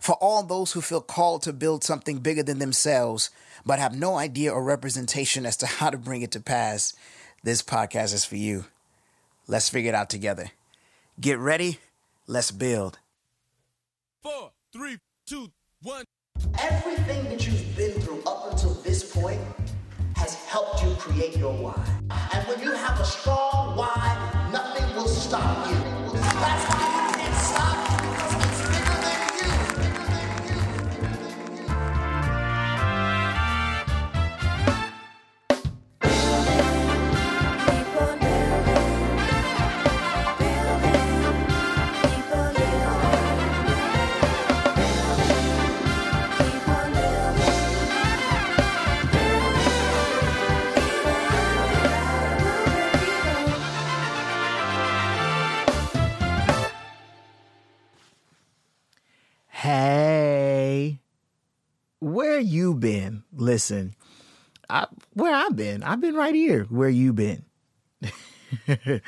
For all those who feel called to build something bigger than themselves, but have no idea or representation as to how to bring it to pass, this podcast is for you. Let's figure it out together. Get ready. Let's build. Four, three, two, one. Everything that you've been through up until this point has helped you create your why. And when you have a strong why, nothing will stop you. That's where you been? Listen, I, where I've been, I've been right here. Where you been?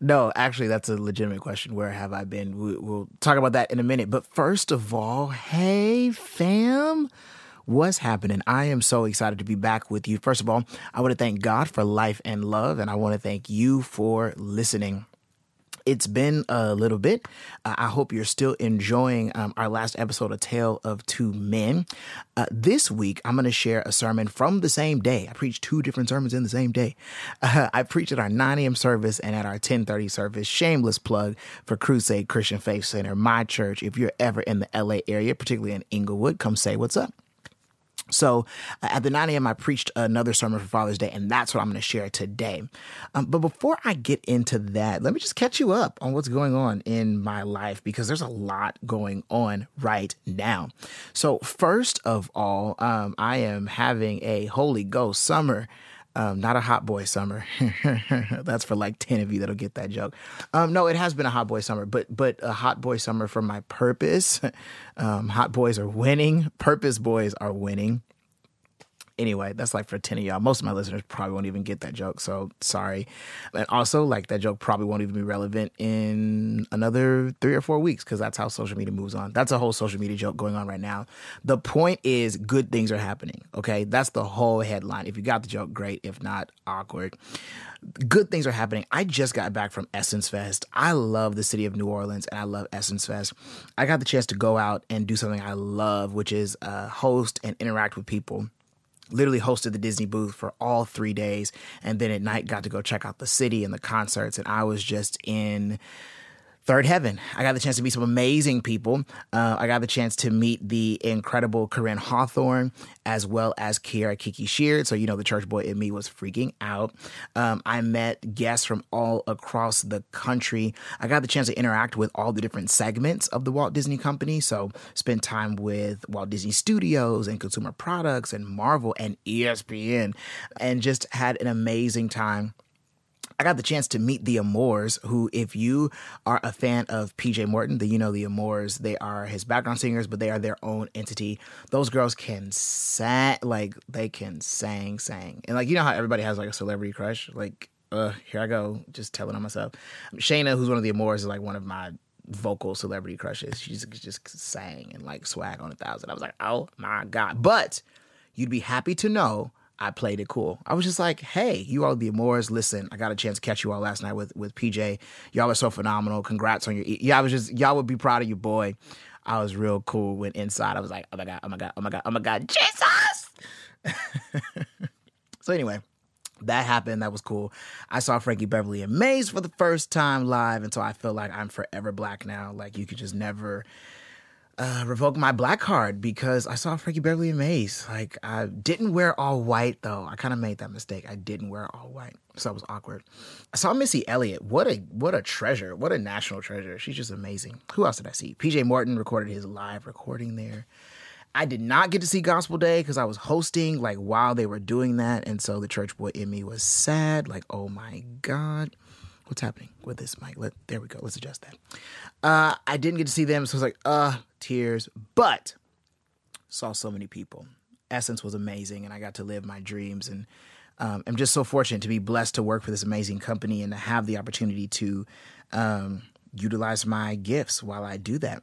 no, actually, that's a legitimate question. Where have I been? We, we'll talk about that in a minute. But first of all, hey, fam. What's happening? I am so excited to be back with you. First of all, I want to thank God for life and love, and I want to thank you for listening it's been a little bit. Uh, I hope you're still enjoying um, our last episode, A Tale of Two Men. Uh, this week, I'm going to share a sermon from the same day. I preached two different sermons in the same day. Uh, I preached at our 9 a.m. service and at our 1030 service. Shameless plug for Crusade Christian Faith Center, my church. If you're ever in the LA area, particularly in Inglewood, come say what's up. So uh, at the 9 a.m., I preached another sermon for Father's Day, and that's what I'm going to share today. Um, but before I get into that, let me just catch you up on what's going on in my life because there's a lot going on right now. So, first of all, um, I am having a Holy Ghost summer. Um, not a hot boy summer. That's for like 10 of you that'll get that joke. Um, no, it has been a hot boy summer, but but a hot boy summer for my purpose. Um, hot boys are winning. Purpose boys are winning anyway, that's like for 10 of y'all. Most of my listeners probably won't even get that joke. So sorry. And also, like, that joke probably won't even be relevant in another three or four weeks because that's how social media moves on. That's a whole social media joke going on right now. The point is, good things are happening. Okay. That's the whole headline. If you got the joke, great. If not, awkward. Good things are happening. I just got back from Essence Fest. I love the city of New Orleans and I love Essence Fest. I got the chance to go out and do something I love, which is uh, host and interact with people literally hosted the Disney booth for all three days. And then at night got to go check out the city and the concerts. And I was just in third heaven. I got the chance to meet some amazing people. Uh, I got the chance to meet the incredible Koryn Hawthorne as well as Kierra Kiki Sheard. So, you know, the church boy in me was freaking out. Um, I met guests from all across the country. I got the chance to interact with all the different segments of the Walt Disney Company. So, spent time with Walt Disney Studios and consumer products and Marvel and ESPN and just had an amazing time. I got the chance to meet the Amours, who, if you are a fan of PJ Morton, then you know the Amours. They are his background singers, but they are their own entity. Those girls can sang, like they can sang, sang, and like you know how everybody has like a celebrity crush. Like, uh, here I go, just telling on myself. Shayna, who's one of the Amours, is like one of my vocal celebrity crushes. She just, just sang and like swag on a thousand. I was like, oh my god! But you'd be happy to know I played it cool. I was just like, hey, you all the Amours, listen, I got a chance to catch you all last night with with PJ. Y'all are so phenomenal. Congrats on your e-. yeah, I was just y'all would be proud of your boy. I was real cool when inside I was like, oh my god, oh my god, oh my god, oh my god, Jesus. so anyway, that happened. That was cool. I saw Frankie Beverly and Maze for the first time live, and so I feel like I'm forever black now. Like you could just never uh, revoke my black card because I saw Frankie Beverly and Maze. Like I didn't wear all white though. I kind of made that mistake. I didn't wear all white, so it was awkward. I saw Missy Elliott. What a what a treasure. What a national treasure. She's just amazing. Who else did I see? PJ Morton recorded his live recording there. I did not get to see Gospel Day because I was hosting like while they were doing that, and so the church boy in me was sad. Like, oh my god, what's happening with this mic? Let there we go. Let's adjust that. Uh, I didn't get to see them, so I was like, uh, tears. But saw so many people. Essence was amazing, and I got to live my dreams. And um, I'm just so fortunate to be blessed to work for this amazing company and to have the opportunity to um, utilize my gifts while I do that.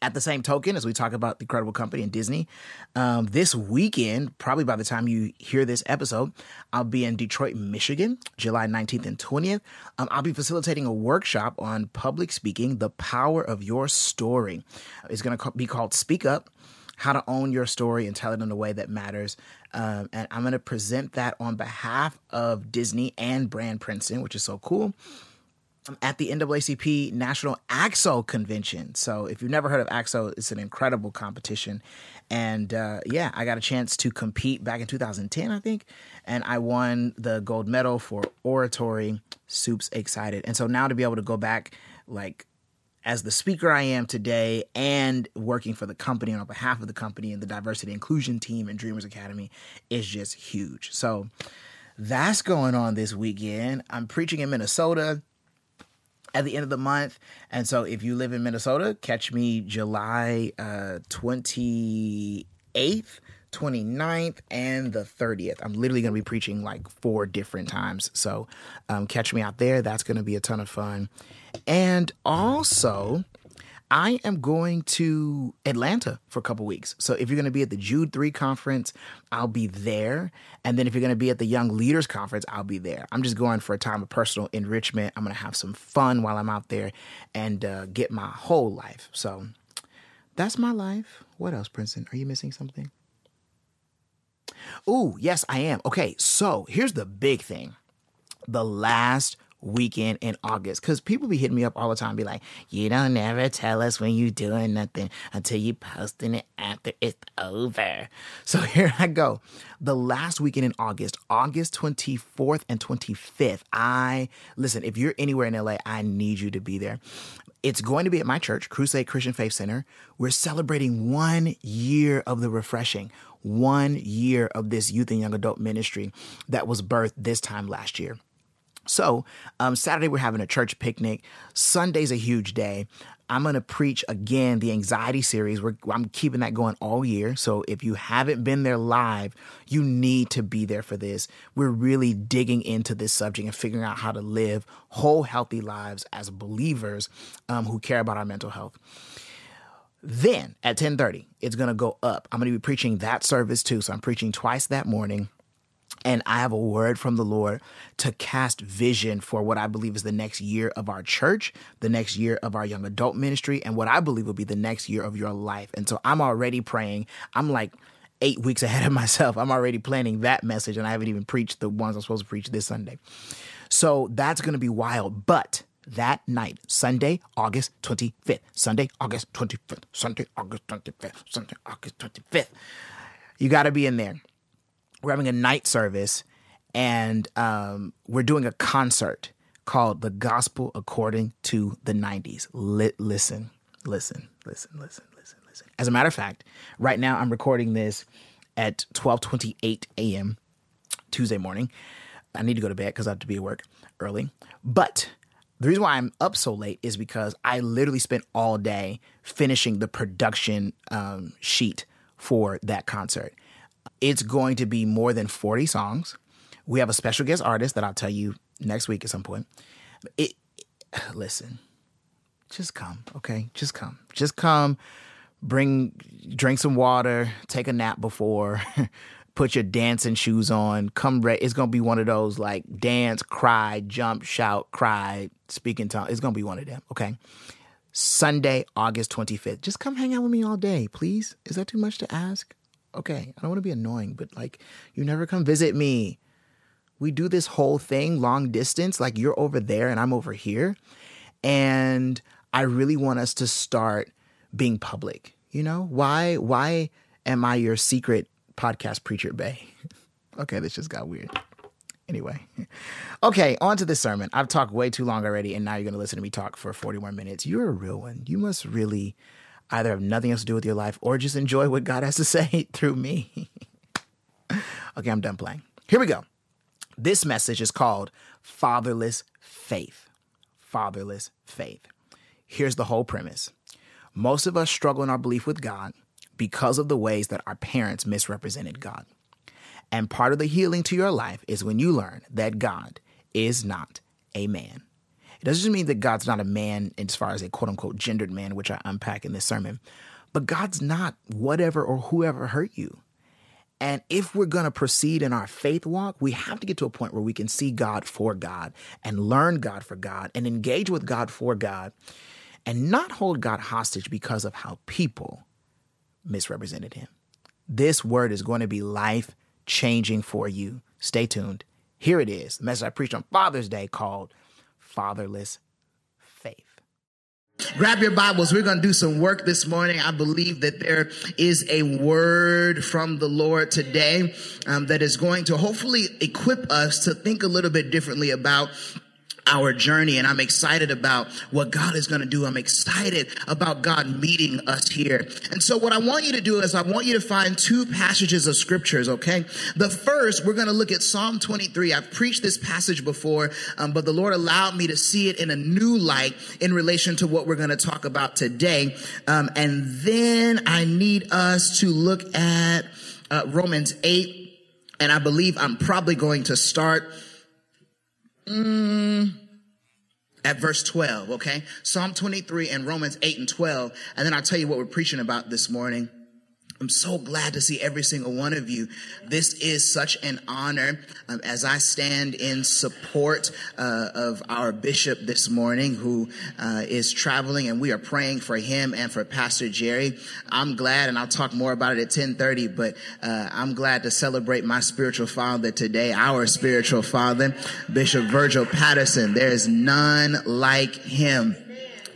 At the same token, as we talk about the incredible company and Disney, um, this weekend, probably by the time you hear this episode, I'll be in Detroit, Michigan, July 19th and 20th. Um, I'll be facilitating a workshop on public speaking, the power of your story. It's going to be called Speak Up how to own your story and tell it in a way that matters. Um, and I'm going to present that on behalf of Disney and Brand Princeton, which is so cool at the NAACP National ACT-SO Convention. So if you've never heard of ACT-SO, it's an incredible competition. And uh, yeah, I got a chance to compete back in 2010, I think, and I won the gold medal for oratory. Soups excited, and so now to be able to go back, like as the speaker I am today and working for the company on behalf of the company and the diversity inclusion team and Dreamers Academy is just huge. So that's going on this weekend. I'm preaching in Minnesota at the end of the month. And so if you live in Minnesota, catch me July uh, 28th. 29th and the 30th. I'm literally going to be preaching like four different times. So um, catch me out there. That's going to be a ton of fun. And also, I am going to Atlanta for a couple weeks. So if you're going to be at the Jude 3 conference, I'll be there. And then if you're going to be at the Young Leaders conference, I'll be there. I'm just going for a time of personal enrichment. I'm going to have some fun while I'm out there and uh, get my whole life. So that's my life. What else, Princeton? Are you missing something? Oh, yes, I am. Okay, so here's the big thing the last weekend in August. Because people be hitting me up all the time, be like, you don't never tell us when you doing nothing until you posting it after it's over. So here I go. The last weekend in August, August 24th and 25th. I listen, if you're anywhere in LA, I need you to be there. It's going to be at my church, Crusade Christian Faith Center. We're celebrating one year of the refreshing, one year of this youth and young adult ministry that was birthed this time last year. So, um, Saturday, we're having a church picnic. Sunday's a huge day. I'm going to preach again the anxiety series. We're, I'm keeping that going all year. So, if you haven't been there live, you need to be there for this. We're really digging into this subject and figuring out how to live whole, healthy lives as believers um, who care about our mental health. Then at 10:30, it's going to go up. I'm going to be preaching that service too. So I'm preaching twice that morning. And I have a word from the Lord to cast vision for what I believe is the next year of our church, the next year of our young adult ministry, and what I believe will be the next year of your life. And so I'm already praying. I'm like eight weeks ahead of myself. I'm already planning that message, and I haven't even preached the ones I'm supposed to preach this Sunday. So that's going to be wild. But that night, Sunday, August 25th, Sunday, August 25th, Sunday, August 25th, Sunday, August 25th, you got to be in there we're having a night service and um, we're doing a concert called the gospel according to the 90s Li- listen listen listen listen listen listen. As a matter of fact right now i'm recording this at 12.28 a.m tuesday morning. I need to go to bed because i have to be at work early. But the reason why i'm up so late is because i literally spent all day finishing the production um, sheet for that concert it's going to be more than 40 songs. We have a special guest artist that I'll tell you next week at some point. It, listen, just come, okay? Just come. Just come. Bring drink some water, take a nap before, put your dancing shoes on. Come re- it's going to be one of those like dance, cry, jump, shout, cry, speak in tongues. It's going to be one of them, okay? Sunday, August 25th. Just come hang out with me all day, please. Is that too much to ask? Okay, I don't want to be annoying, but like, you never come visit me. We do this whole thing long distance, like you're over there and I'm over here. And I really want us to start being public. You know, why why am I your secret podcast preacher bay? okay, this just got weird. Anyway, okay, on to this sermon. I've talked way too long already, and now you're going to listen to me talk for 40 more minutes. You're a real one. You must really either have nothing else to do with your life or just enjoy what God has to say through me. okay, I'm done playing. Here we go. This message is called Fatherless Faith. Fatherless Faith. Here's the whole premise most of us struggle in our belief with God because of the ways that our parents misrepresented God. And part of the healing to your life is when you learn that God is not a man. It doesn't mean that God's not a man as far as a quote unquote gendered man, which I unpack in this sermon, but God's not whatever or whoever hurt you. And if we're going to proceed in our faith walk, we have to get to a point where we can see God for God and learn God for God and engage with God for God and not hold God hostage because of how people misrepresented him. This word is going to be life changing for you. Stay tuned. Here it is the message I preached on Father's Day called Fatherless Faith. Grab your Bibles. We're going to do some work this morning. I believe that there is a word from the Lord today um, that is going to hopefully equip us to think a little bit differently about our journey and I'm excited about what God is going to do. I'm excited about God meeting us here. And so what I want you to do is I want you to find two passages of scriptures, okay? The first, we're going to look at Psalm 23. I've preached this passage before, um, but the Lord allowed me to see it in a new light in relation to what we're going to talk about today. Um, and then I need us to look at uh, Romans 8. And I believe I'm probably going to start Mm, at verse 12, okay? Psalm 23 and Romans 8 and 12. And then I'll tell you what we're preaching about this morning. I'm so glad to see every single one of you. This is such an honor um, as I stand in support uh, of our bishop this morning who uh, is traveling and we are praying for him and for Pastor Jerry. I'm glad and I'll talk more about it at 1030, but uh, I'm glad to celebrate my spiritual father today, our spiritual father, Bishop Virgil Patterson. There is none like him.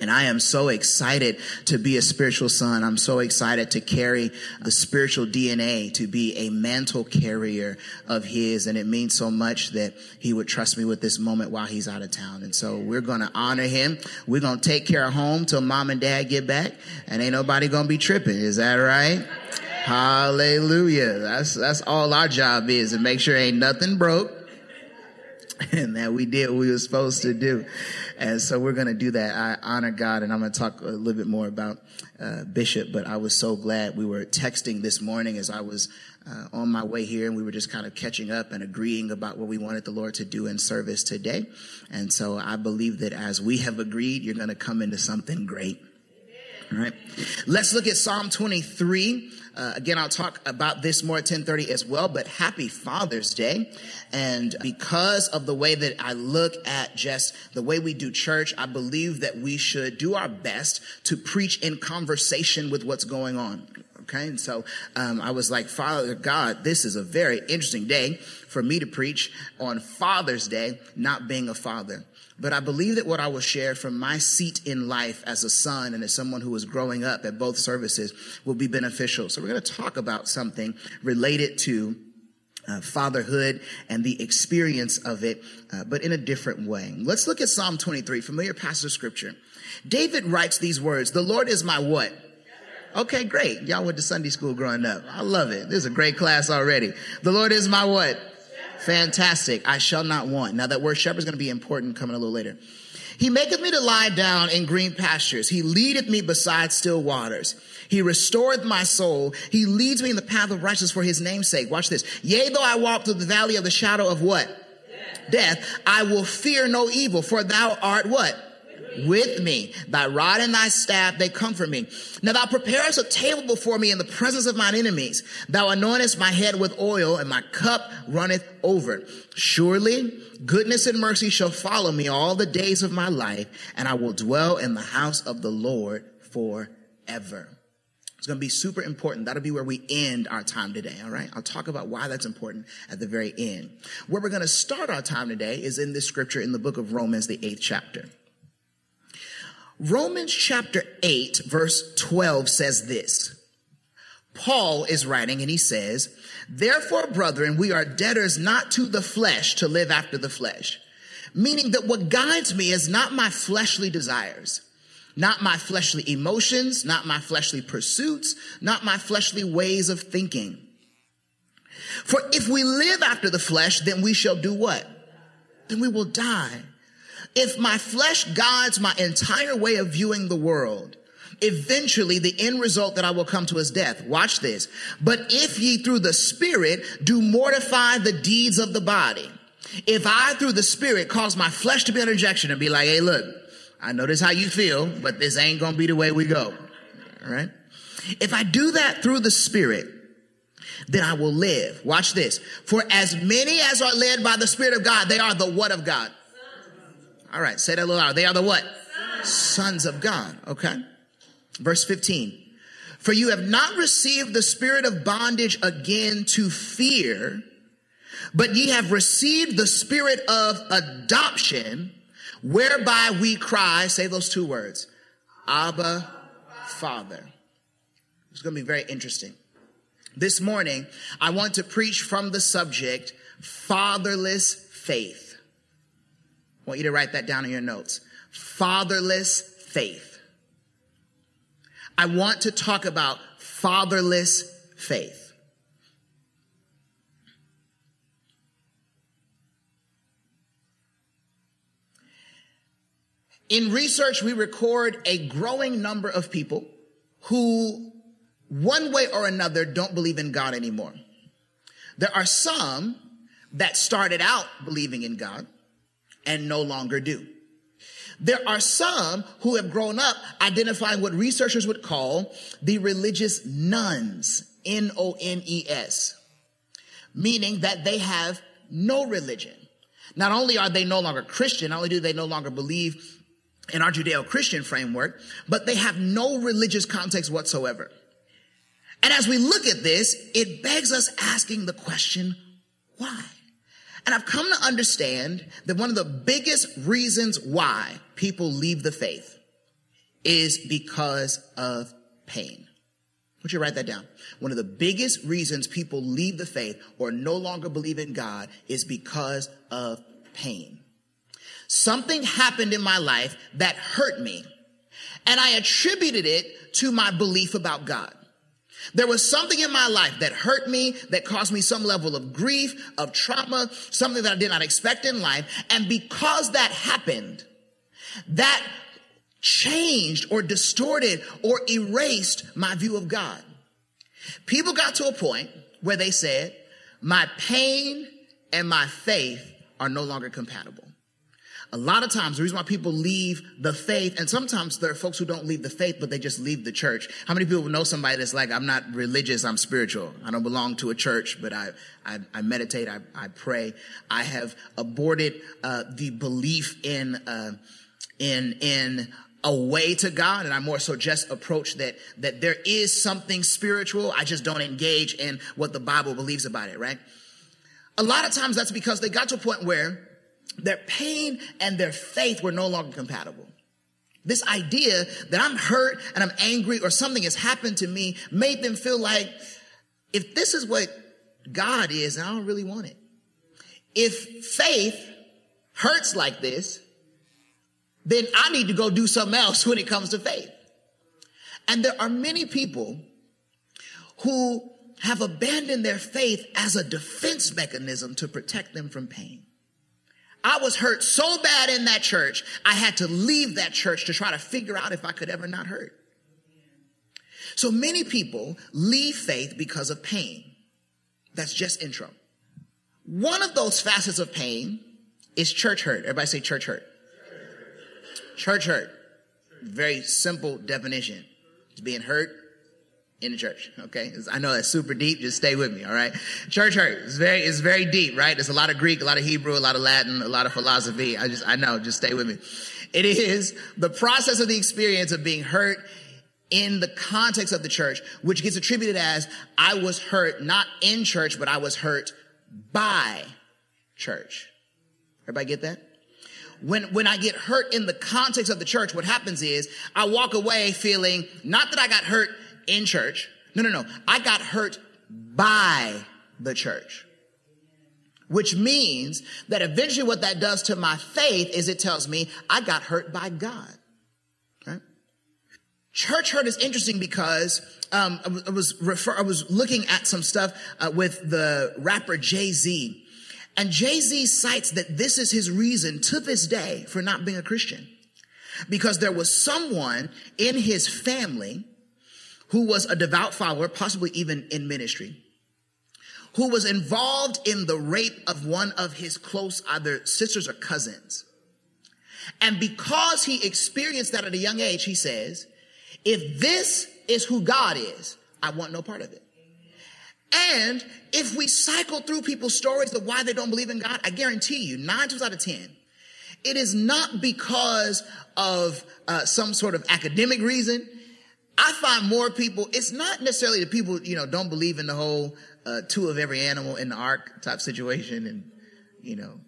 And I am so excited to be a spiritual son. I'm so excited to carry the spiritual DNA, to be a mantle carrier of his. And it means so much that he would trust me with this moment while he's out of town. And so we're going to honor him. We're going to take care of home till mom and dad get back. And ain't nobody going to be tripping. Is that right? Hallelujah. That's, that's all our job is to make sure ain't nothing broke and that we did what we were supposed to do. And so we're going to do that. I honor God, and I'm going to talk a little bit more about uh, Bishop. But I was so glad we were texting this morning as I was uh, on my way here, and we were just kind of catching up and agreeing about what we wanted the Lord to do in service today. And so I believe that as we have agreed, you're going to come into something great. All right. Let's look at Psalm 23. Uh, again, I'll talk about this more at 1030 as well, but happy Father's Day. And because of the way that I look at just the way we do church, I believe that we should do our best to preach in conversation with what's going on. Okay. And so, um, I was like, Father God, this is a very interesting day for me to preach on Father's Day, not being a father. But I believe that what I will share from my seat in life as a son and as someone who was growing up at both services will be beneficial. So we're going to talk about something related to uh, fatherhood and the experience of it, uh, but in a different way. Let's look at Psalm 23, familiar passage of scripture. David writes these words, the Lord is my what? Okay, great. Y'all went to Sunday school growing up. I love it. This is a great class already. The Lord is my what? Fantastic. I shall not want. Now that word shepherd is going to be important coming a little later. He maketh me to lie down in green pastures. He leadeth me beside still waters. He restoreth my soul. He leads me in the path of righteousness for his name's sake. Watch this. Yea, though I walk through the valley of the shadow of what? Death. I will fear no evil, for thou art what? With me. Thy rod and thy staff, they comfort me. Now thou preparest a table before me in the presence of mine enemies. Thou anointest my head with oil and my cup runneth over. Surely goodness and mercy shall follow me all the days of my life and I will dwell in the house of the Lord forever. It's going to be super important. That'll be where we end our time today. All right. I'll talk about why that's important at the very end. Where we're going to start our time today is in this scripture in the book of Romans, the eighth chapter. Romans chapter 8 verse 12 says this. Paul is writing and he says, therefore, brethren, we are debtors not to the flesh to live after the flesh. Meaning that what guides me is not my fleshly desires, not my fleshly emotions, not my fleshly pursuits, not my fleshly ways of thinking. For if we live after the flesh, then we shall do what? Then we will die. If my flesh guides my entire way of viewing the world, eventually the end result that I will come to is death. Watch this. But if ye through the spirit do mortify the deeds of the body, If I, through the Spirit, cause my flesh to be under injection and be like, hey, look, I know this how you feel, but this ain't gonna be the way we go. All right? If I do that through the Spirit, then I will live. Watch this. For as many as are led by the Spirit of God, they are the what of God? All right, say that a little louder. They are the what? Sons of God. Okay. Verse 15. For you have not received the spirit of bondage again to fear, but ye have received the spirit of adoption, whereby we cry, say those two words, Abba, Father. It's going to be very interesting. This morning, I want to preach from the subject, fatherless faith. I want you to write that down in your notes. Fatherless faith. I want to talk about fatherless faith. In research, we record a growing number of people who, one way or another, don't believe in God anymore. There are some that started out believing in God and no longer do. There are some who have grown up identifying what researchers would call the religious nuns, N-O-N-E-S, meaning that they have no religion. Not only are they no longer Christian, not only do they no longer believe in our Judeo-Christian framework, but they have no religious context whatsoever. And as we look at this, it begs us asking the question, why? And I've come to understand that one of the biggest reasons why people leave the faith is because of pain. Want you write that down. One of the biggest reasons people leave the faith or no longer believe in God is because of pain. Something happened in my life that hurt me, and I attributed it to my belief about God. There was something in my life that hurt me, that caused me some level of grief, of trauma, something that I did not expect in life. And because that happened, that changed or distorted or erased my view of God. People got to a point where they said, my pain and my faith are no longer compatible. A lot of times, the reason why people leave the faith, and sometimes there are folks who don't leave the faith, but they just leave the church. How many people know somebody that's like, I'm not religious, I'm spiritual. I don't belong to a church, but I, I, I meditate, I, I pray. I have aborted, uh, the belief in, uh, in, in a way to God, and I more so just approach that, that there is something spiritual. I just don't engage in what the Bible believes about it, right? A lot of times that's because they got to a point where their pain and their faith were no longer compatible. This idea that I'm hurt and I'm angry or something has happened to me made them feel like if this is what God is, I don't really want it. If faith hurts like this, then I need to go do something else when it comes to faith. And there are many people who have abandoned their faith as a defense mechanism to protect them from pain. I was hurt so bad in that church, I had to leave that church to try to figure out if I could ever not hurt. So many people leave faith because of pain. That's just intro. One of those facets of pain is church hurt. Everybody say church hurt. Church hurt. Very simple definition. It's being hurt in the church. Okay. I know that's super deep. Just stay with me. All right. Church hurt. It's very, it's very deep, right? There's a lot of Greek, a lot of Hebrew, a lot of Latin, a lot of philosophy. I just, I know. Just stay with me. It is the process of the experience of being hurt in the context of the church, which gets attributed as I was hurt not in church, but I was hurt by church. Everybody get that? When, when I get hurt in the context of the church, what happens is I walk away feeling not that I got hurt in church. No, no, no. I got hurt by the church. Which means that eventually what that does to my faith is it tells me I got hurt by God. Church hurt is interesting because um, I was- I was refer- I was looking at some stuff uh, with the rapper Jay Z, and Jay Z cites that this is his reason to this day for not being a Christian, because there was someone in his family who was a devout follower, possibly even in ministry, who was involved in the rape of one of his close either sisters or cousins. And because he experienced that at a young age, he says, if this is who God is, I want no part of it. And if we cycle through people's stories of why they don't believe in God, I guarantee you, nine times out of 10, it is not because of uh, some sort of academic reason. I find more people, it's not necessarily the people, you know, don't believe in the whole uh, two of every animal in the ark type situation and, you know,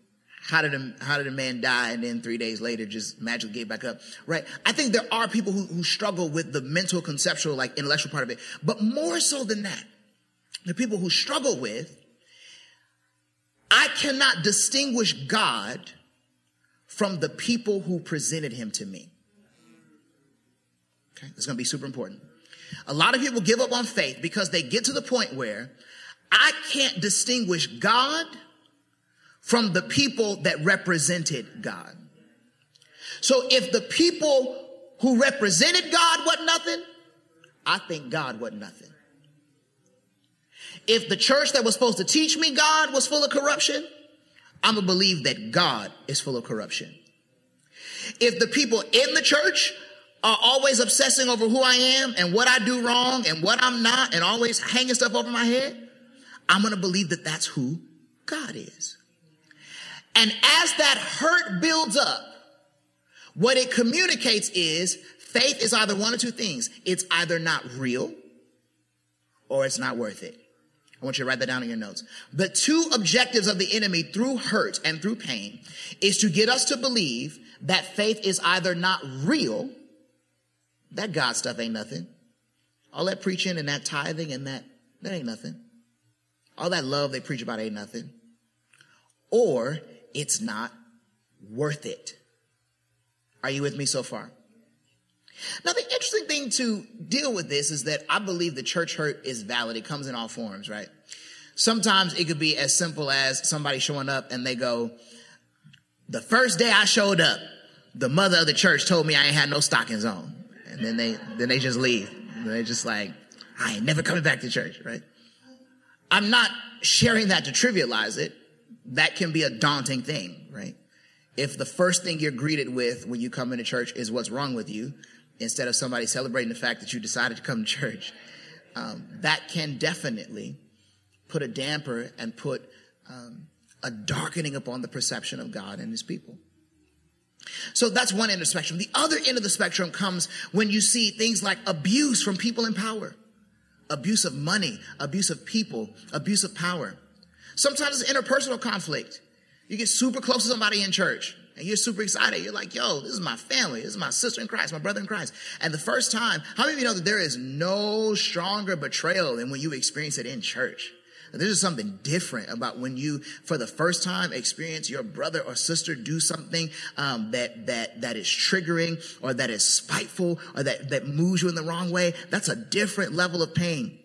how did a, how did a man die and then three days later just magically get back up? Right. I think there are people who, who struggle with the mental, conceptual, like intellectual part of it, but more so than that, the people who struggle with, I cannot distinguish God from the people who presented him to me. Okay, it's going to be super important. A lot of people give up on faith because they get to the point where I can't distinguish God from the people that represented God. So if the people who represented God wasn't nothing, I think God wasn't nothing. If the church that was supposed to teach me God was full of corruption, I'm gonna believe that God is full of corruption. If the people in the church are always obsessing over who I am and what I do wrong and what I'm not and always hanging stuff over my head, I'm gonna believe that that's who God is. And as that hurt builds up, what it communicates is faith is either one or two things. It's either not real or it's not worth it. I want you to write that down in your notes. The two objectives of the enemy through hurt and through pain is to get us to believe that faith is either not real, that God stuff ain't nothing. All that preaching and that tithing and that, that ain't nothing. All that love they preach about ain't nothing. Or it's not worth it. Are you with me so far? Now, the interesting thing to deal with this is that I believe the church hurt is valid. It comes in all forms, right? Sometimes it could be as simple as somebody showing up and they go, the first day I showed up, the mother of the church told me I ain't had no stockings on. And then they, then they just leave. And they're just like, I ain't never coming back to church, right? I'm not sharing that to trivialize it. That can be a daunting thing, right? If the first thing you're greeted with when you come into church is what's wrong with you, instead of somebody celebrating the fact that you decided to come to church, um, that can definitely put a damper and put um, a darkening upon the perception of God and his people. So that's one end of the spectrum. The other end of the spectrum comes when you see things like abuse from people in power, abuse of money, abuse of people, abuse of power. Sometimes it's interpersonal conflict. You get super close to somebody in church and you're super excited. You're like, yo, this is my family. This is my sister in Christ, my brother in Christ. And the first time, how many of you know that there is no stronger betrayal than when you experience it in church? There's just something different about when you, for the first time, experience your brother or sister do something um, that that that is triggering or that is spiteful or that that moves you in the wrong way. That's a different level of pain.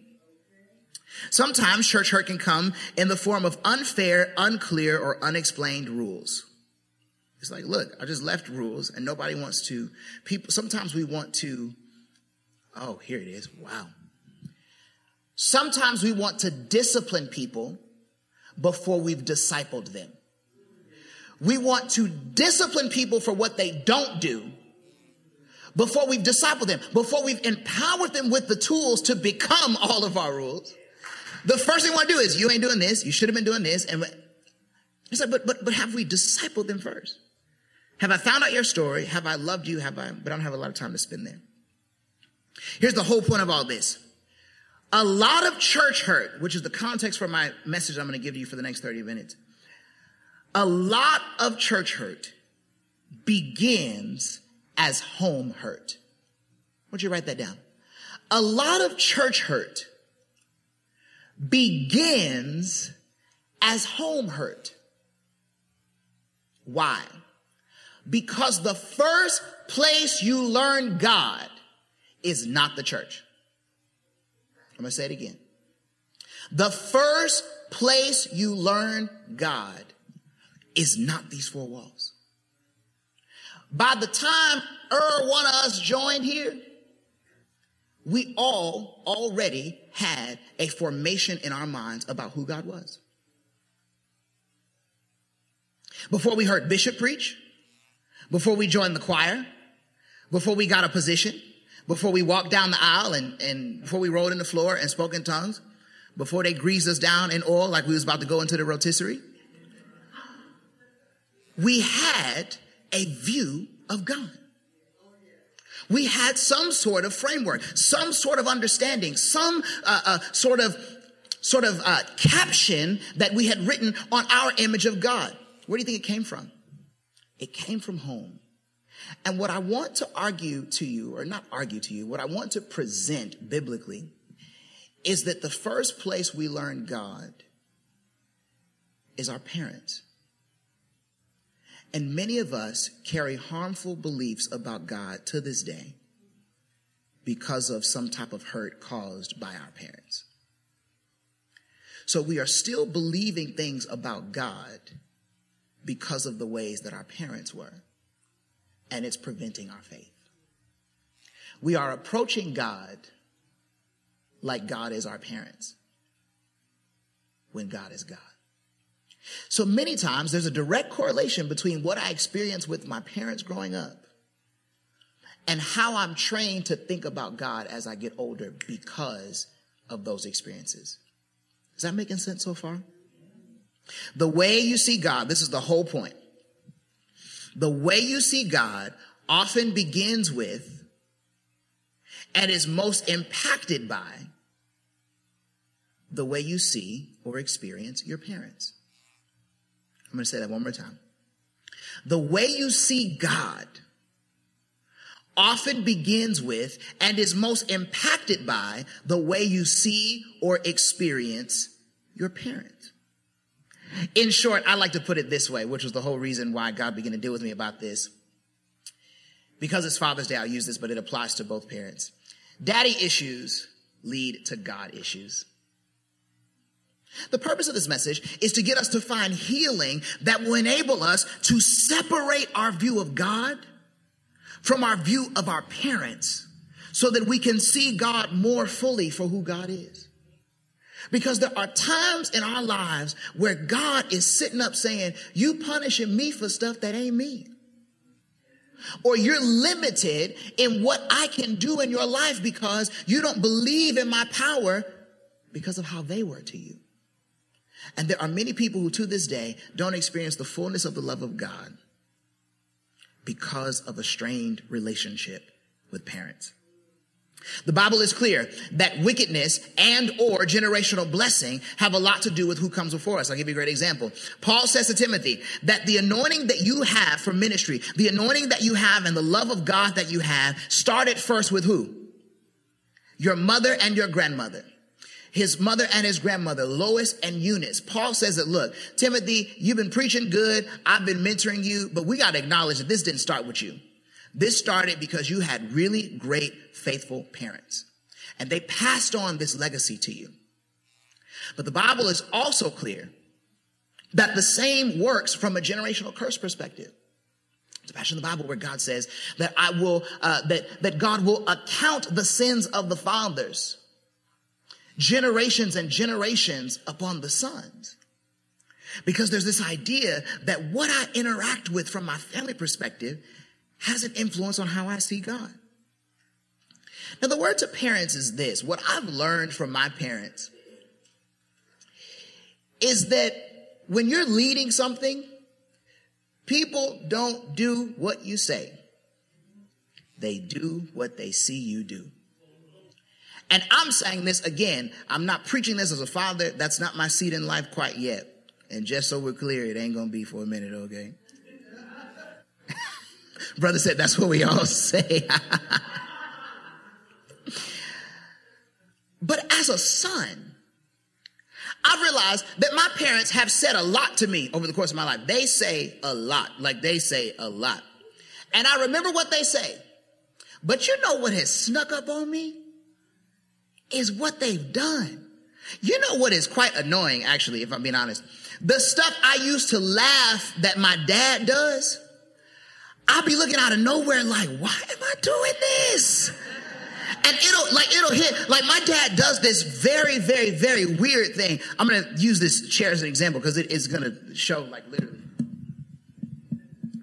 Sometimes church hurt can come in the form of unfair, unclear, or unexplained rules. It's like, look, I just left rules and nobody wants to, people, sometimes we want to, oh, here it is. Wow. Sometimes we want to discipline people before we've discipled them. We want to discipline people for what they don't do before we've discipled them, before we've empowered them with the tools to become all of our rules. The first thing we want to do is, you ain't doing this, you should have been doing this. And it's like, but, but, but have we discipled them first? Have I found out your story? Have I loved you? Have I, but I don't have a lot of time to spend there. Here's the whole point of all this. A lot of church hurt, which is the context for my message I'm going to give you for the next 30 minutes. A lot of church hurt begins as home hurt. Would you write that down? A lot of church hurt begins as home hurt. Why? Because the first place you learn God is not the church. I'm going to say it again. The first place you learn God is not these four walls. By the time er one of us joined here, we all already had a formation in our minds about who God was. Before we heard Bishop preach, before we joined the choir, before we got a position, before we walked down the aisle and, and before we rolled in the floor and spoke in tongues, before they greased us down in oil like we was about to go into the rotisserie, we had a view of God. We had some sort of framework, some sort of understanding, some uh, uh, sort of sort of uh, caption that we had written on our image of God. Where do you think it came from? It came from home. And what I want to argue to you, or not argue to you, what I want to present biblically is that the first place we learn God is our parents. And many of us carry harmful beliefs about God to this day because of some type of hurt caused by our parents. So we are still believing things about God because of the ways that our parents were, and it's preventing our faith. We are approaching God like God is our parents when God is God. So many times there's a direct correlation between what I experienced with my parents growing up and how I'm trained to think about God as I get older because of those experiences. Is that making sense so far? The way you see God, this is the whole point. The way you see God often begins with and is most impacted by the way you see or experience your parents. I'm going to say that one more time. The way you see God often begins with and is most impacted by the way you see or experience your parents. In short, I like to put it this way, which was the whole reason why God began to deal with me about this. Because it's Father's Day, I'll use this, but it applies to both parents. Daddy issues lead to God issues. The purpose of this message is to get us to find healing that will enable us to separate our view of God from our view of our parents so that we can see God more fully for who God is. Because there are times in our lives where God is sitting up saying, you punishing me for stuff that ain't me. Or you're limited in what I can do in your life because you don't believe in my power because of how they were to you. And there are many people who to this day don't experience the fullness of the love of God because of a strained relationship with parents. The Bible is clear that wickedness and or generational blessing have a lot to do with who comes before us. I'll give you a great example. Paul says to Timothy that the anointing that you have for ministry, the anointing that you have and the love of God that you have started first with who? Your mother and your grandmother his mother and his grandmother, Lois and Eunice. Paul says that, look, Timothy, you've been preaching good. I've been mentoring you, but we got to acknowledge that this didn't start with you. This started because you had really great, faithful parents and they passed on this legacy to you. But the Bible is also clear that the same works from a generational curse perspective. It's a passage in the Bible where God says that I will, uh, that, that God will account the sins of the fathers generations and generations upon the sons. Because there's this idea that what I interact with from my family perspective has an influence on how I see God. Now, the word to parents is this what I've learned from my parents is that when you're leading something, people don't do what you say, they do what they see you do. And I'm saying this again. I'm not preaching this as a father. That's not my seat in life quite yet. And just so we're clear, it ain't going to be for a minute, okay? Brother said that's what we all say. but as a son, I've realized that my parents have said a lot to me over the course of my life. They say a lot, like they say a lot. And I remember what they say. But you know what has snuck up on me? is what they've done. You know what is quite annoying, actually, if I'm being honest? The stuff I used to laugh that my dad does, I'll be looking out of nowhere like, why am I doing this? And it'll like it'll hit like my dad does this very very very weird thing. I'm gonna use this chair as an example because it is gonna show like literally.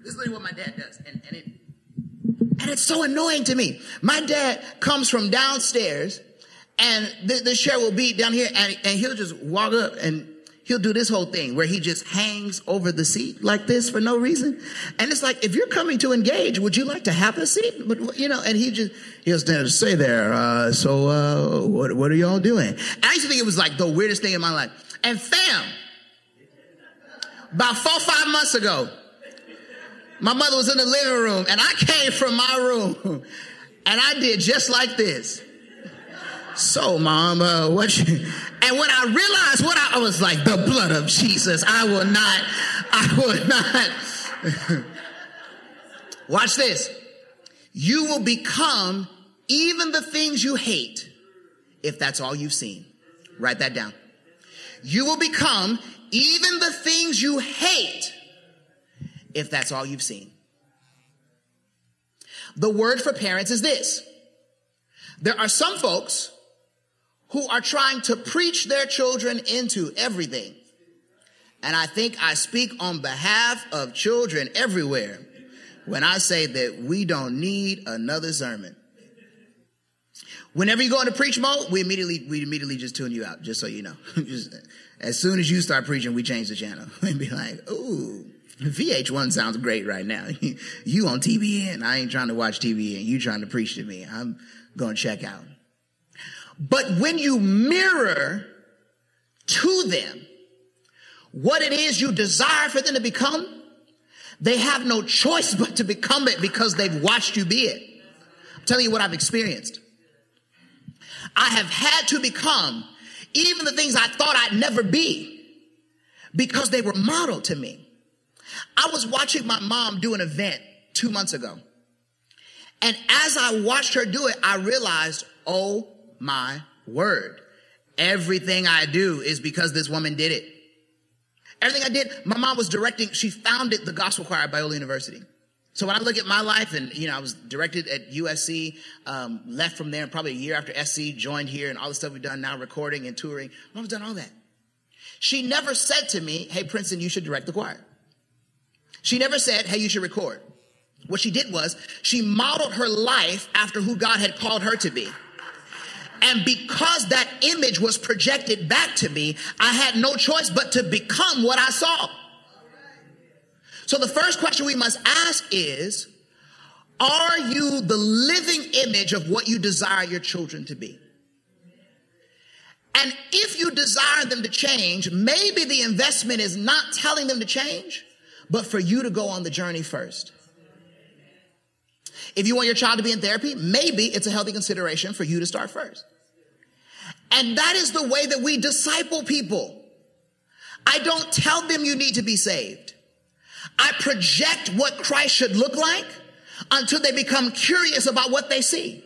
This is literally what my dad does, and, and it and it's so annoying to me. My dad comes from downstairs, and the, the chair will be down here, and, and he'll just walk up and he'll do this whole thing where he just hangs over the seat like this for no reason. And it's like, if you're coming to engage, would you like to have a seat? But you know, and he just he'll stand and say there. Uh, so, uh, what what are y'all doing? And I used to think it was like the weirdest thing in my life. And fam, about four five months ago. My mother was in the living room and I came from my room and I did just like this. So, mom, what you, and when I realized what I, I was like, the blood of Jesus, I will not, I will not. Watch this. You will become even the things you hate if that's all you've seen. Write that down. You will become even the things you hate if that's all you've seen. The word for parents is this. There are some folks who are trying to preach their children into everything. And I think I speak on behalf of children everywhere when I say that we don't need another sermon. Whenever you go into preach mode, we immediately we immediately just tune you out, just so you know. just, as soon as you start preaching, we change the channel and be like, "Ooh, VH1 sounds great right now. you on TBN? I ain't trying to watch TBN. You trying to preach to me? I'm going to check out." But when you mirror to them what it is you desire for them to become, they have no choice but to become it because they've watched you be it. I'm telling you what I've experienced. I have had to become even the things I thought I'd never be because they were modeled to me. I was watching my mom do an event two months ago. And as I watched her do it, I realized, oh my word. Everything I do is because this woman did it. Everything I did, my mom was directing, she founded the gospel choir at Biola University. So when I look at my life and, you know, I was directed at USC, um, left from there probably a year after SC, joined here and all the stuff we've done now, recording and touring. Mom's done all that. She never said to me, hey, Princeton, you should direct the choir. She never said, hey, you should record. What she did was she modeled her life after who God had called her to be. And because that image was projected back to me, I had no choice but to become what I saw. So the first question we must ask is, are you the living image of what you desire your children to be? And if you desire them to change, maybe the investment is not telling them to change, but for you to go on the journey first. If you want your child to be in therapy, maybe it's a healthy consideration for you to start first. And that is the way that we disciple people. I don't tell them you need to be saved. I project what Christ should look like until they become curious about what they see.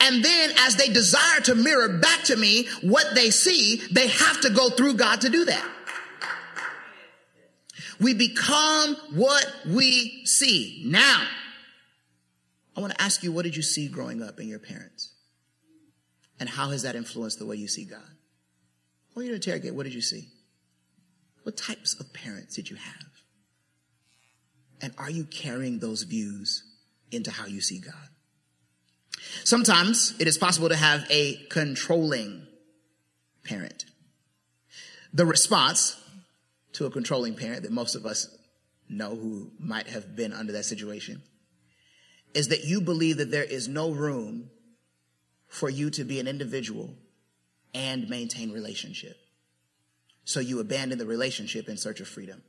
And then as they desire to mirror back to me what they see, they have to go through God to do that. We become what we see. Now, I want to ask you, what did you see growing up in your parents? And how has that influenced the way you see God? I want you to interrogate, what did you see? What types of parents did you have? And are you carrying those views into how you see God? Sometimes it is possible to have a controlling parent. The response to a controlling parent that most of us know who might have been under that situation is that you believe that there is no room for you to be an individual and maintain relationship. So you abandon the relationship in search of freedom.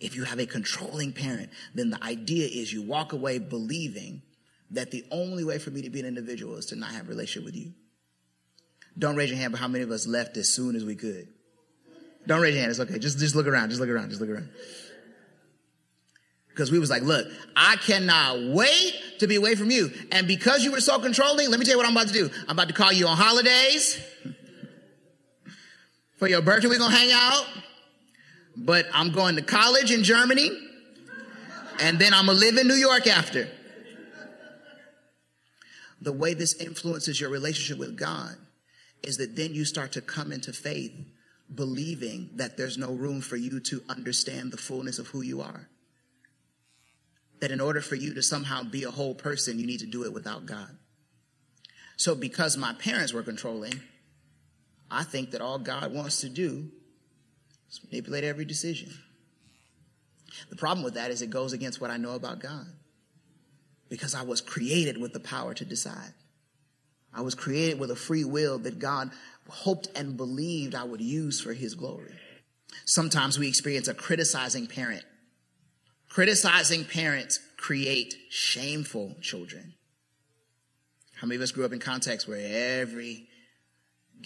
If you have a controlling parent, then the idea is you walk away believing that the only way for me to be an individual is to not have a relationship with you. Don't raise your hand, but how many of us left as soon as we could? Don't raise your hand. It's okay. Just, just look around. Just look around. Just look around. Because we was like, look, I cannot wait to be away from you. And because you were so controlling, let me tell you what I'm about to do. I'm about to call you on holidays. For your birthday, we're going to hang out. But I'm going to college in Germany. And then I'm going to live in New York after. the way this influences your relationship with God is that then you start to come into faith believing that there's no room for you to understand the fullness of who you are. That in order for you to somehow be a whole person, you need to do it without God. So, because my parents were controlling, I think that all God wants to do is manipulate every decision. The problem with that is it goes against what I know about God. Because I was created with the power to decide. I was created with a free will that God hoped and believed I would use for his glory. Sometimes we experience a criticizing parent. Criticizing parents create shameful children. How many of us grew up in contexts where every,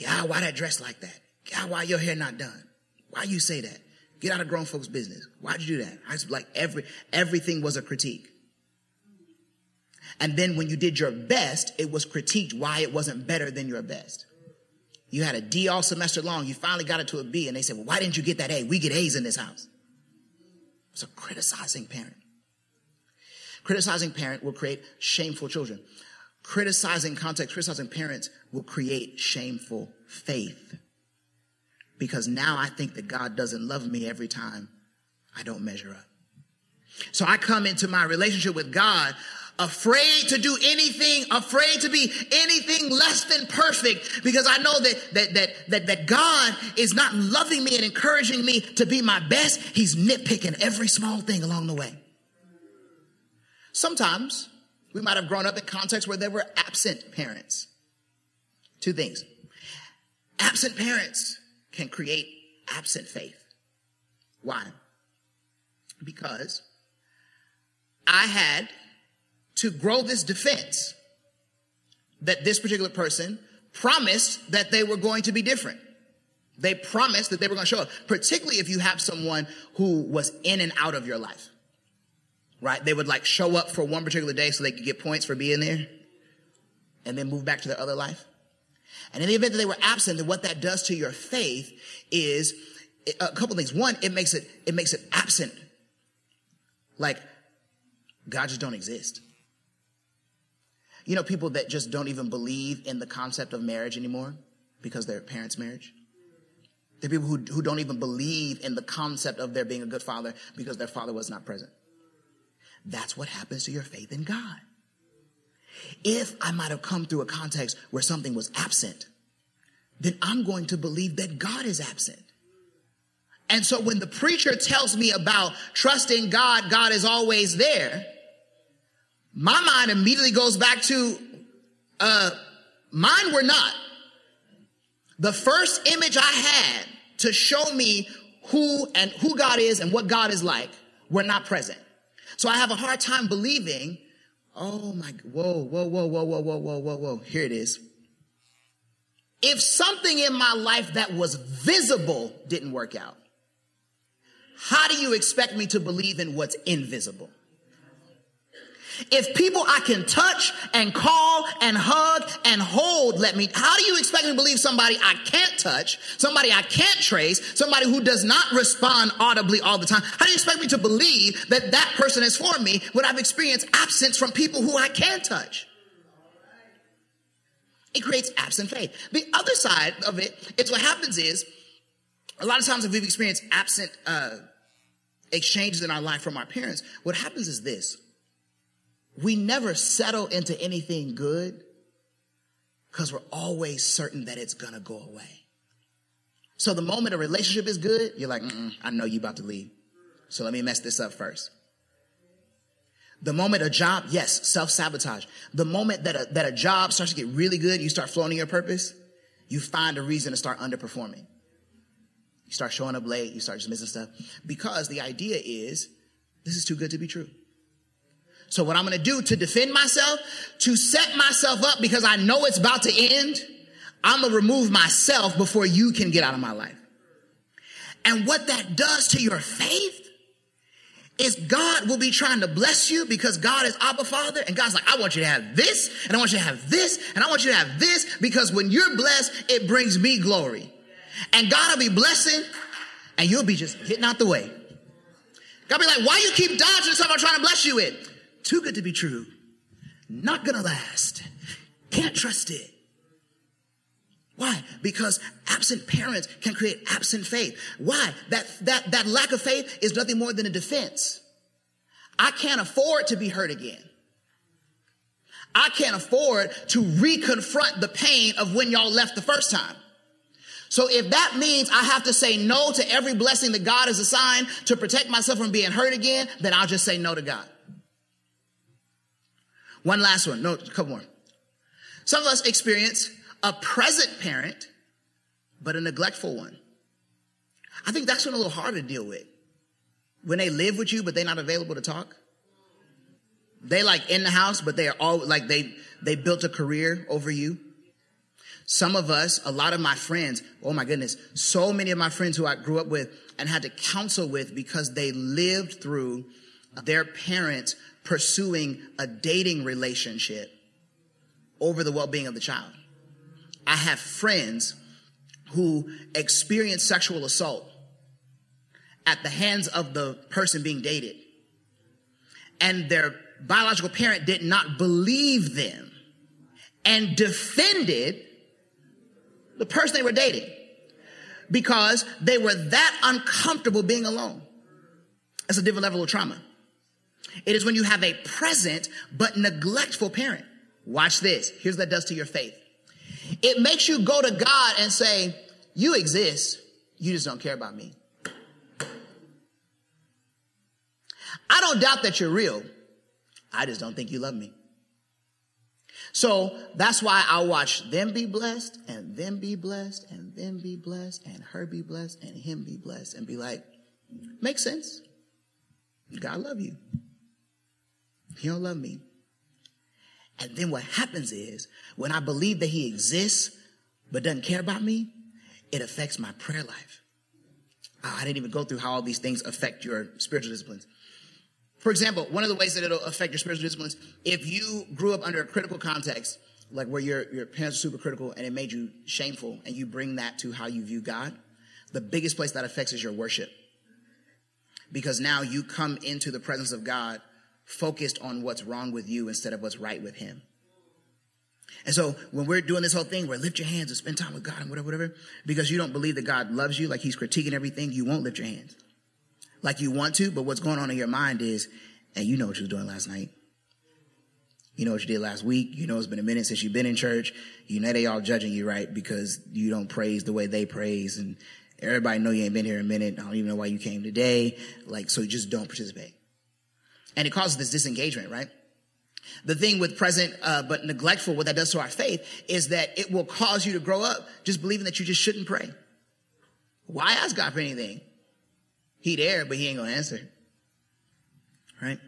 God, why that dress like that? God, why your hair not done? Why you say that? Get out of grown folks' business. Why'd you do that? I was like every, everything was a critique. And then when you did your best, it was critiqued why it wasn't better than your best. You had a D all semester long. You finally got it to a B and they said, well, why didn't you get that A? We get A's in this house. It's a criticizing parent. Criticizing parent will create shameful children. Criticizing context, criticizing parents will create shameful faith. Because now I think that God doesn't love me every time I don't measure up. So I come into my relationship with God afraid to do anything, afraid to be anything less than perfect because I know that, that, that, that, that God is not loving me and encouraging me to be my best. He's nitpicking every small thing along the way. Sometimes we might have grown up in contexts where there were absent parents. Two things. Absent parents can create absent faith. Why? Because I had to grow this defense that this particular person promised that they were going to be different. They promised that they were going to show up, particularly if you have someone who was in and out of your life, right? They would like show up for one particular day so they could get points for being there and then move back to their other life. And in the event that they were absent, then what that does to your faith is a couple things. One, it makes it, it makes it absent. Like God just don't exist. You know, people that just don't even believe in the concept of marriage anymore because their parents' marriage. There are people who, who don't even believe in the concept of there being a good father because their father was not present. That's what happens to your faith in God. If I might have come through a context where something was absent, then I'm going to believe that God is absent. And so when the preacher tells me about trusting God, God is always there, my mind immediately goes back to, uh, mine were not. The first image I had to show me who and who God is and what God is like were not present. So I have a hard time believing, oh my, whoa, whoa, whoa, whoa, whoa, whoa, whoa, whoa, whoa. Here it is. If something in my life that was visible didn't work out, how do you expect me to believe in what's invisible? If people I can touch and call and hug and hold let me, how do you expect me to believe somebody I can't touch, somebody I can't trace, somebody who does not respond audibly all the time? How do you expect me to believe that that person is for me when I've experienced absence from people who I can touch? It creates absent faith. The other side of it is what happens is a lot of times if we've experienced absent uh, exchanges in our life from our parents, what happens is this we never settle into anything good because we're always certain that it's going to go away. So the moment a relationship is good, you're like, I know you about to leave. So let me mess this up first. The moment a job, yes, self-sabotage. The moment that a, that a job starts to get really good, you start flowing your purpose, you find a reason to start underperforming. You start showing up late, you start just missing stuff. Because the idea is, this is too good to be true. So what I'm going to do to defend myself, to set myself up because I know it's about to end, I'm going to remove myself before you can get out of my life. And what that does to your faith is God will be trying to bless you because God is Abba Father and God's like, I want you to have this and I want you to have this and I want you to have this because when you're blessed, it brings me glory. And God will be blessing and you'll be just getting out the way. God be like, why you keep dodging stuff I'm trying to bless you with? Too good to be true. Not gonna last. Can't trust it. Why? Because absent parents can create absent faith. Why? That, that, that lack of faith is nothing more than a defense. I can't afford to be hurt again. I can't afford to reconfront the pain of when y'all left the first time. So if that means I have to say no to every blessing that God has assigned to protect myself from being hurt again, then I'll just say no to God. One last one. No, a couple more. Some of us experience a present parent, but a neglectful one. I think that's one a little harder to deal with. When they live with you, but they're not available to talk. They like in the house, but they are all like they, they built a career over you. Some of us, a lot of my friends, oh my goodness, so many of my friends who I grew up with and had to counsel with because they lived through their parents pursuing a dating relationship over the well-being of the child. I have friends who experienced sexual assault at the hands of the person being dated. And their biological parent did not believe them and defended the person they were dating because they were that uncomfortable being alone. That's a different level of trauma. It is when you have a present but neglectful parent. Watch this. Here's what that does to your faith. It makes you go to God and say, You exist, you just don't care about me. I don't doubt that you're real. I just don't think you love me. So that's why I watch them be blessed and them be blessed and them be blessed and her be blessed and him be blessed and be like, makes sense. God love you. He don't love me. And then what happens is when I believe that he exists but doesn't care about me, it affects my prayer life. I didn't even go through how all these things affect your spiritual disciplines. For example, one of the ways that it'll affect your spiritual disciplines, if you grew up under a critical context, like where your, your parents are super critical and it made you shameful, and you bring that to how you view God, the biggest place that affects is your worship. Because now you come into the presence of God focused on what's wrong with you instead of what's right with Him. And so when we're doing this whole thing where lift your hands and spend time with God and whatever, whatever, because you don't believe that God loves you, like He's critiquing everything, you won't lift your hands like you want to, but what's going on in your mind is, and you know what you was doing last night. You know what you did last week. You know it's been a minute since you've been in church. You know they all judging you, right? Because you don't praise the way they praise and everybody know you ain't been here a minute. I don't even know why you came today. Like, so you just don't participate. And it causes this disengagement, right? The thing with present, uh, but neglectful, what that does to our faith is that it will cause you to grow up just believing that you just shouldn't pray. Why ask God for anything? He there, but he ain't gonna answer. Right?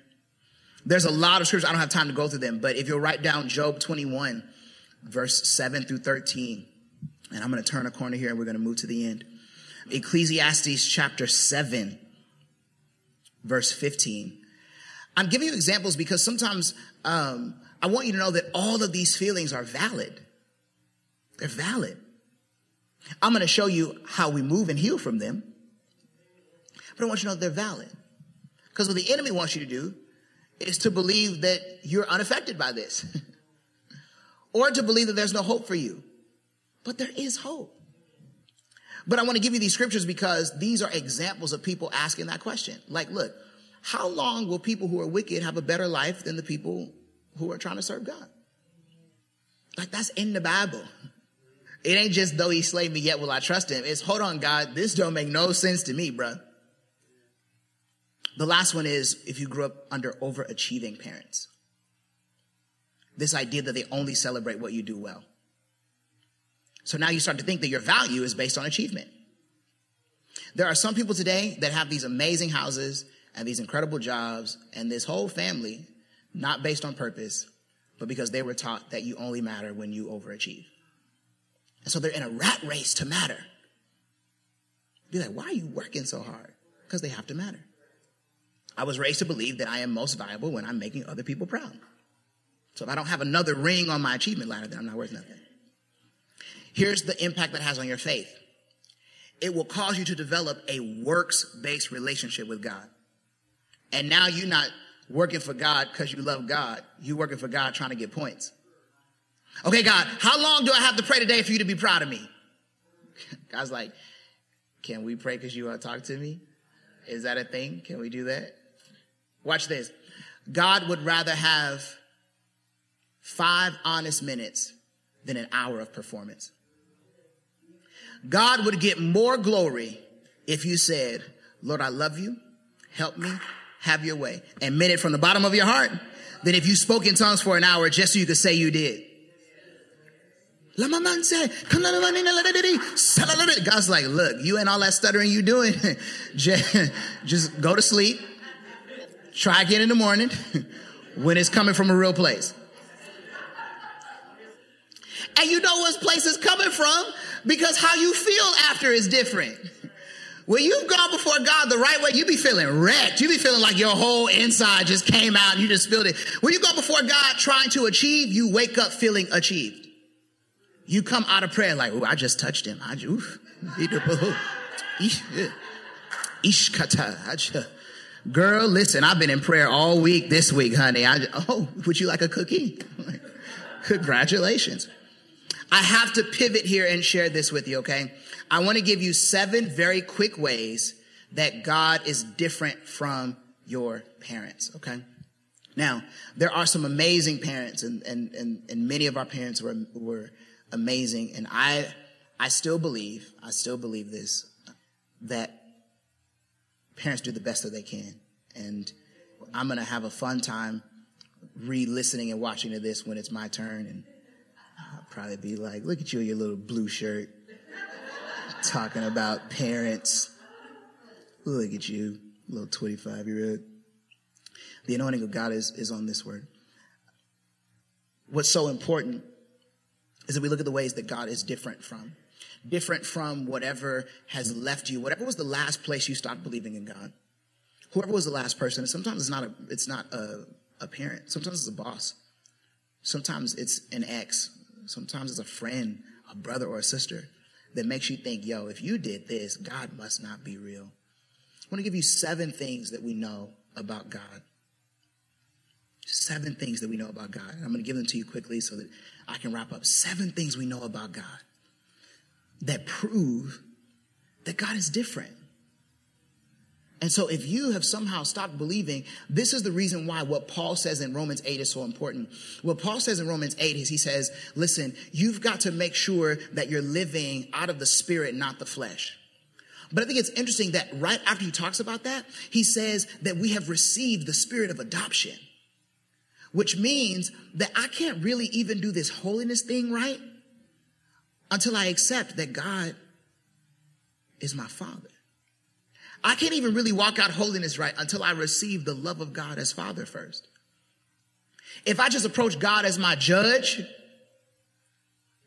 There's a lot of scriptures. I don't have time to go through them, but if you'll write down Job 21, verse 7 through 13, and I'm gonna turn a corner here and we're gonna move to the end. Ecclesiastes chapter 7, verse 15. I'm giving you examples because sometimes um, I want you to know that all of these feelings are valid. They're valid. I'm going to show you how we move and heal from them. But I want you to know they're valid. Because what the enemy wants you to do is to believe that you're unaffected by this. or to believe that there's no hope for you. But there is hope. But I want to give you these scriptures because these are examples of people asking that question. Like, look, how long will people who are wicked have a better life than the people who are trying to serve God? Like, that's in the Bible. It ain't just though he slayed me, yet will I trust him. It's hold on, God, this don't make no sense to me, bruh. The last one is if you grew up under overachieving parents. This idea that they only celebrate what you do well. So now you start to think that your value is based on achievement. There are some people today that have these amazing houses and these incredible jobs and this whole family, not based on purpose, but because they were taught that you only matter when you overachieve. And so they're in a rat race to matter. Be like, why are you working so hard? Because they have to matter. I was raised to believe that I am most valuable when I'm making other people proud. So if I don't have another ring on my achievement ladder, then I'm not worth nothing. Here's the impact that has on your faith. It will cause you to develop a works-based relationship with God. And now you're not working for God because you love God. You're working for God trying to get points. Okay, God, how long do I have to pray today for you to be proud of me? God's like, can we pray because you want to talk to me? Is that a thing? Can we do that? Watch this. God would rather have five honest minutes than an hour of performance. God would get more glory if you said, Lord, I love you. Help me. Have your way. And meant it from the bottom of your heart Then if you spoke in tongues for an hour just so you could say you did. God's like, look, you and all that stuttering you doing, just, just go to sleep. Try again in the morning when it's coming from a real place. And you know what place is coming from because how you feel after is different. When you've gone before God the right way, you be feeling wrecked. You be feeling like your whole inside just came out and you just spilled it. When you go before God trying to achieve, you wake up feeling achieved. You come out of prayer like, oh, I just touched him. I. Ishkata. Girl, listen, I've been in prayer all week this week, honey. I, oh, would you like a cookie? Congratulations. I have to pivot here and share this with you, okay? I want to give you seven very quick ways that God is different from your parents, okay? Now, there are some amazing parents, and, and, and, and many of our parents were, were amazing. And I, I still believe, I still believe this, that parents do the best that they can. And I'm going to have a fun time re-listening and watching to this when it's my turn. And I'll probably be like, look at you your little blue shirt talking about parents. Look at you, little 25 year old. The anointing of God is, is on this word. What's so important is that we look at the ways that God is different from. Different from whatever has left you, whatever was the last place you stopped believing in God. Whoever was the last person, sometimes it's not a it's not a, a parent, sometimes it's a boss. Sometimes it's an ex, sometimes it's a friend, a brother or a sister that makes you think, yo, if you did this, God must not be real. I want to give you seven things that we know about God. Seven things that we know about God. I'm going to give them to you quickly so that I can wrap up. Seven things we know about God that prove that God is different. And so if you have somehow stopped believing, this is the reason why what Paul says in Romans 8 is so important. What Paul says in Romans 8 is he says, listen, you've got to make sure that you're living out of the spirit, not the flesh. But I think it's interesting that right after he talks about that, he says that we have received the spirit of adoption, which means that I can't really even do this holiness thing right until I accept that God is my father. I can't even really walk out holiness right until I receive the love of God as father first. If I just approach God as my judge,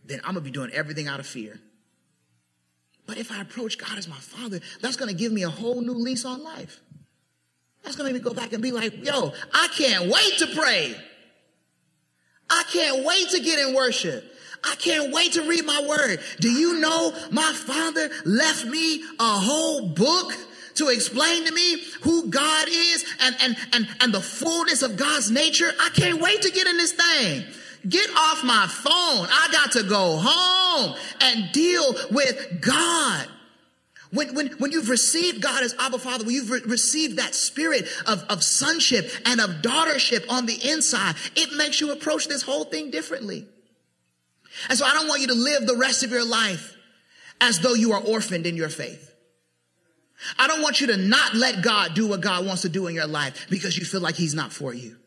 then I'm gonna be doing everything out of fear. But if I approach God as my father, that's gonna give me a whole new lease on life. That's gonna make me go back and be like, yo, I can't wait to pray. I can't wait to get in worship. I can't wait to read my word. Do you know my father left me a whole book to explain to me who God is and, and, and, and the fullness of God's nature? I can't wait to get in this thing. Get off my phone. I got to go home and deal with God. When, when, when you've received God as Abba Father, when you've re- received that spirit of, of sonship and of daughtership on the inside, it makes you approach this whole thing differently. And so I don't want you to live the rest of your life as though you are orphaned in your faith. I don't want you to not let God do what God wants to do in your life because you feel like he's not for you.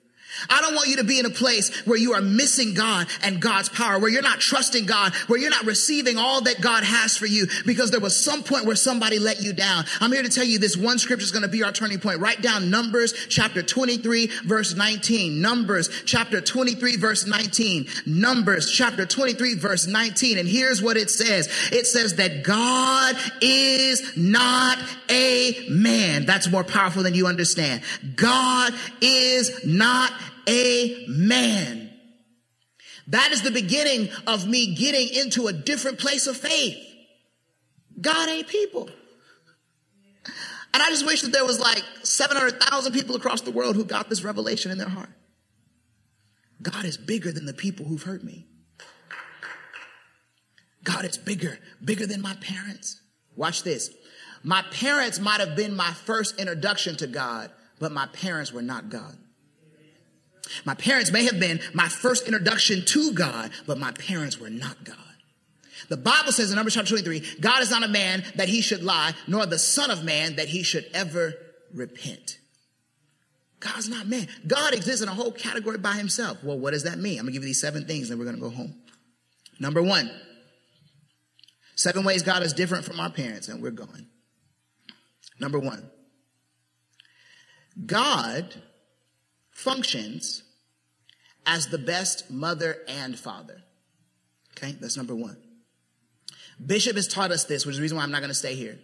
I don't want you to be in a place where you are missing God and God's power, where you're not trusting God, where you're not receiving all that God has for you because there was some point where somebody let you down. I'm here to tell you this one scripture is going to be our turning point. Write down Numbers chapter 23 verse 19. Numbers chapter 23 verse 19. Numbers chapter 23 verse 19. And here's what it says. It says that God is not a man. That's more powerful than you understand. God is not a man. That is the beginning of me getting into a different place of faith. God ain't people. And I just wish that there was like 700,000 people across the world who got this revelation in their heart. God is bigger than the people who've hurt me. God is bigger, bigger than my parents. Watch this. My parents might have been my first introduction to God, but my parents were not God. My parents may have been my first introduction to God, but my parents were not God. The Bible says in Numbers chapter 23, God is not a man that he should lie, nor the son of man that he should ever repent. God's not man. God exists in a whole category by himself. Well, what does that mean? I'm gonna give you these seven things, then we're gonna go home. Number one, seven ways God is different from our parents, and we're going. Number one, God functions as the best mother and father. Okay, that's number one. Bishop has taught us this, which is the reason why I'm not going to stay here.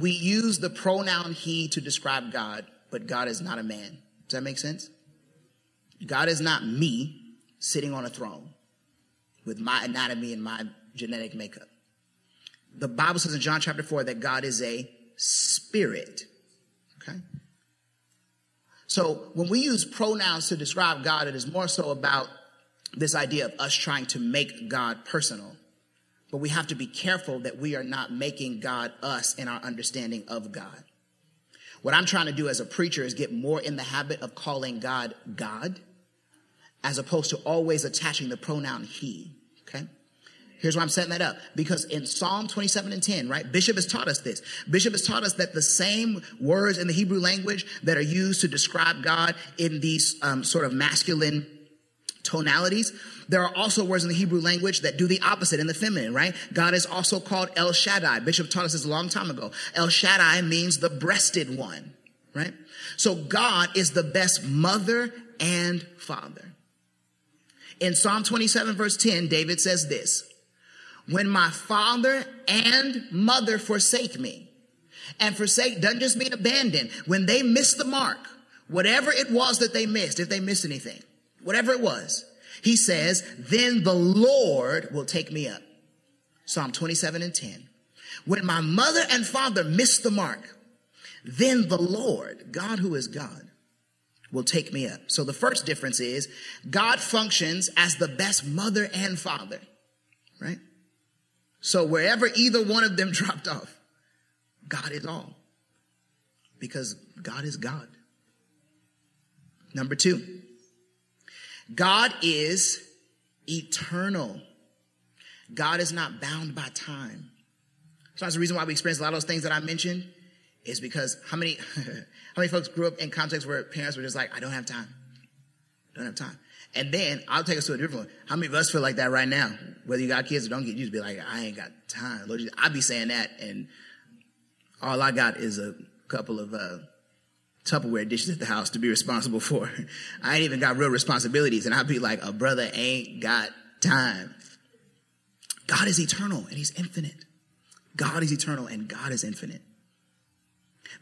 We use the pronoun he to describe God, but God is not a man. Does that make sense? God is not me sitting on a throne with my anatomy and my genetic makeup. The Bible says in John chapter 4 that God is a spirit. So when we use pronouns to describe God, it is more so about this idea of us trying to make God personal. But we have to be careful that we are not making God us in our understanding of God. What I'm trying to do as a preacher is get more in the habit of calling God God as opposed to always attaching the pronoun he. Here's why I'm setting that up. Because in Psalm 27 and 10, right, Bishop has taught us this. Bishop has taught us that the same words in the Hebrew language that are used to describe God in these um, sort of masculine tonalities. There are also words in the Hebrew language that do the opposite in the feminine, right? God is also called El Shaddai. Bishop taught us this a long time ago. El Shaddai means the breasted one, right? So God is the best mother and father. In Psalm 27 verse 10, David says this, when my father and mother forsake me, and forsake doesn't just mean abandon, when they miss the mark, whatever it was that they missed, if they missed anything, whatever it was, he says, then the Lord will take me up. Psalm 27 and 10. When my mother and father miss the mark, then the Lord, God who is God, will take me up. So the first difference is God functions as the best mother and father, right? So wherever either one of them dropped off, God is all. Because God is God. Number two, God is eternal. God is not bound by time. So that's the reason why we experience a lot of those things that I mentioned is because how many, how many folks grew up in contexts where parents were just like, I don't have time. Don't have time. And then I'll take us to a different one. How many of us feel like that right now? Whether you got kids or don't get, you just be like, I ain't got time. Lord, Jesus, I be saying that and all I got is a couple of, uh, Tupperware dishes at the house to be responsible for. I ain't even got real responsibilities. And I'd be like, a brother ain't got time. God is eternal and he's infinite. God is eternal and God is infinite.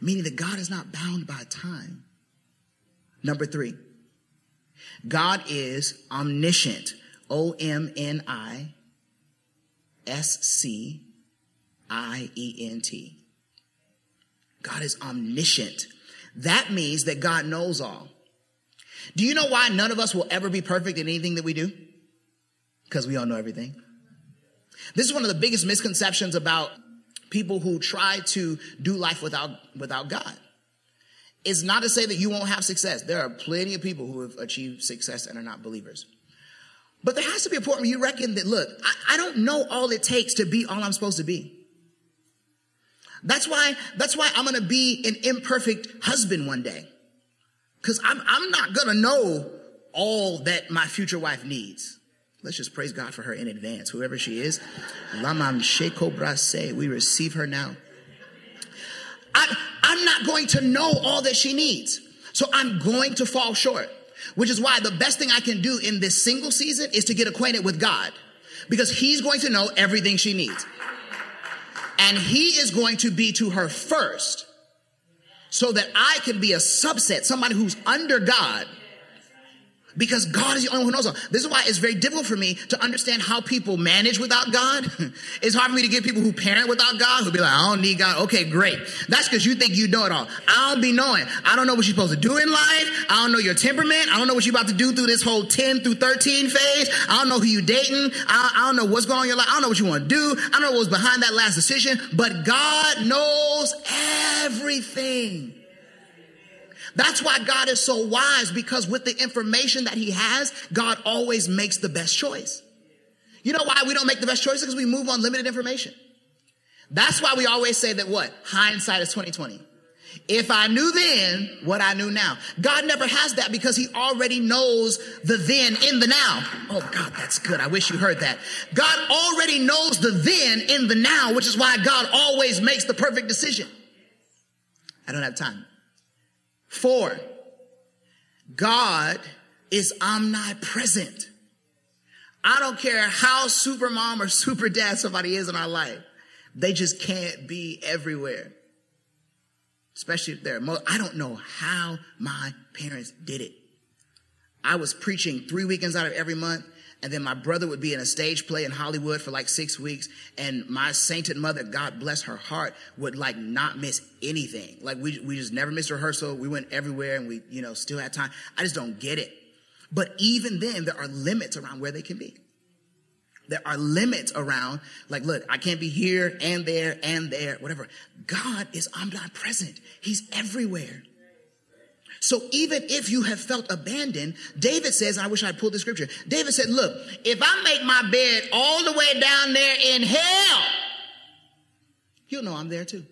Meaning that God is not bound by time. Number three, God is omniscient. O M N I S C I E N T. God is omniscient. That means that God knows all. Do you know why none of us will ever be perfect in anything that we do? Because we all know everything. This is one of the biggest misconceptions about people who try to do life without, without God. It's not to say that you won't have success. There are plenty of people who have achieved success and are not believers. But there has to be a point where you reckon that, look, I, I don't know all it takes to be all I'm supposed to be. That's why, that's why I'm to be an imperfect husband one day. Cause I'm, I'm not to know all that my future wife needs. Let's just praise God for her in advance, whoever she is. Lamam Sheko Brase, we receive her now. I, not going to know all that she needs. So I'm going to fall short, which is why the best thing I can do in this single season is to get acquainted with God because he's going to know everything she needs. And he is going to be to her first so that I can be a subset, somebody who's under God Because God is the only one who knows all. This is why it's very difficult for me to understand how people manage without God. it's hard for me to get people who parent without God who be like, I don't need God. Okay, great. That's because you think you know it all. I don't be knowing. I don't know what you're supposed to do in life. I don't know your temperament. I don't know what you're about to do through this whole 10 through 13 phase. I don't know who you dating. I, I don't know what's going on in your life. I don't know what you want to do. I don't know what was behind that last decision. But God knows everything. That's why God is so wise because with the information that he has, God always makes the best choice. You know why we don't make the best choices? Because we move on limited information. That's why we always say that what? Hindsight is 2020. If I knew then what I knew now. God never has that because he already knows the then in the now. Oh God, that's good. I wish you heard that. God already knows the then in the now, which is why God always makes the perfect decision. I don't have time. Four, God is omnipresent. I don't care how super mom or super dad somebody is in our life. They just can't be everywhere. Especially if they're, I don't know how my parents did it. I was preaching three weekends out of every month. And then my brother would be in a stage play in Hollywood for like six weeks. And my sainted mother, God bless her heart, would like not miss anything. Like we, we just never missed rehearsal. We went everywhere and we, you know, still had time. I just don't get it. But even then, there are limits around where they can be. There are limits around, like, look, I can't be here and there and there, whatever. God is omnipresent. He's everywhere. So even if you have felt abandoned, David says, I wish I'd pulled the scripture. David said, look, if I make my bed all the way down there in hell, you'll know I'm there too.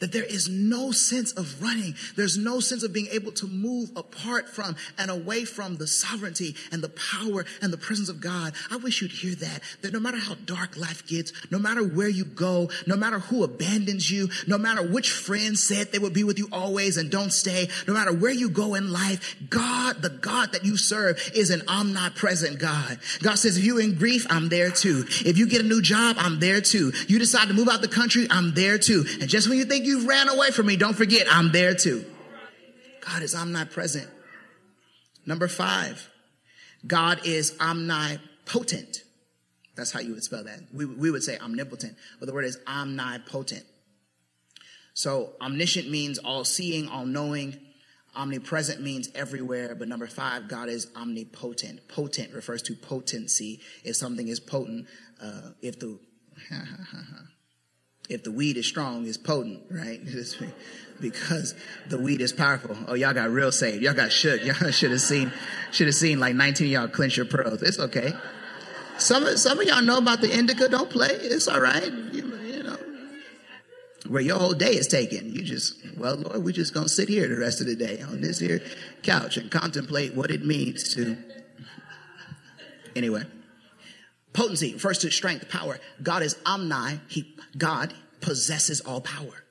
That there is no sense of running. There's no sense of being able to move apart from and away from the sovereignty and the power and the presence of God. I wish you'd hear that. That no matter how dark life gets, no matter where you go, no matter who abandons you, no matter which friend said they would be with you always and don't stay, no matter where you go in life, God, the God that you serve is an omnipresent God. God says, if you're in grief, I'm there too. If you get a new job, I'm there too. You decide to move out the country, I'm there too. And just when you think you've ran away from me, don't forget, I'm there too. God is omnipresent. Number five, God is omnipotent. That's how you would spell that. We, we would say omnipotent, but the word is omnipotent. So omniscient means all seeing, all knowing. Omnipresent means everywhere, but number five, God is omnipotent. Potent refers to potency. If something is potent, uh, if the if the weed is strong, it's potent, right? Because the weed is powerful. Oh, y'all got real saved. Y'all got shook. Y'all should have seen, should have seen like 19 of y'all clench your pearls. It's okay. Some of, some of y'all know about the indica. Don't play. It's all right. You, you know, where your whole day is taken. You just, well, Lord, we're just to sit here the rest of the day on this here couch and contemplate what it means to. Anyway, potency refers to strength, power. God is omni. He, God possesses all power.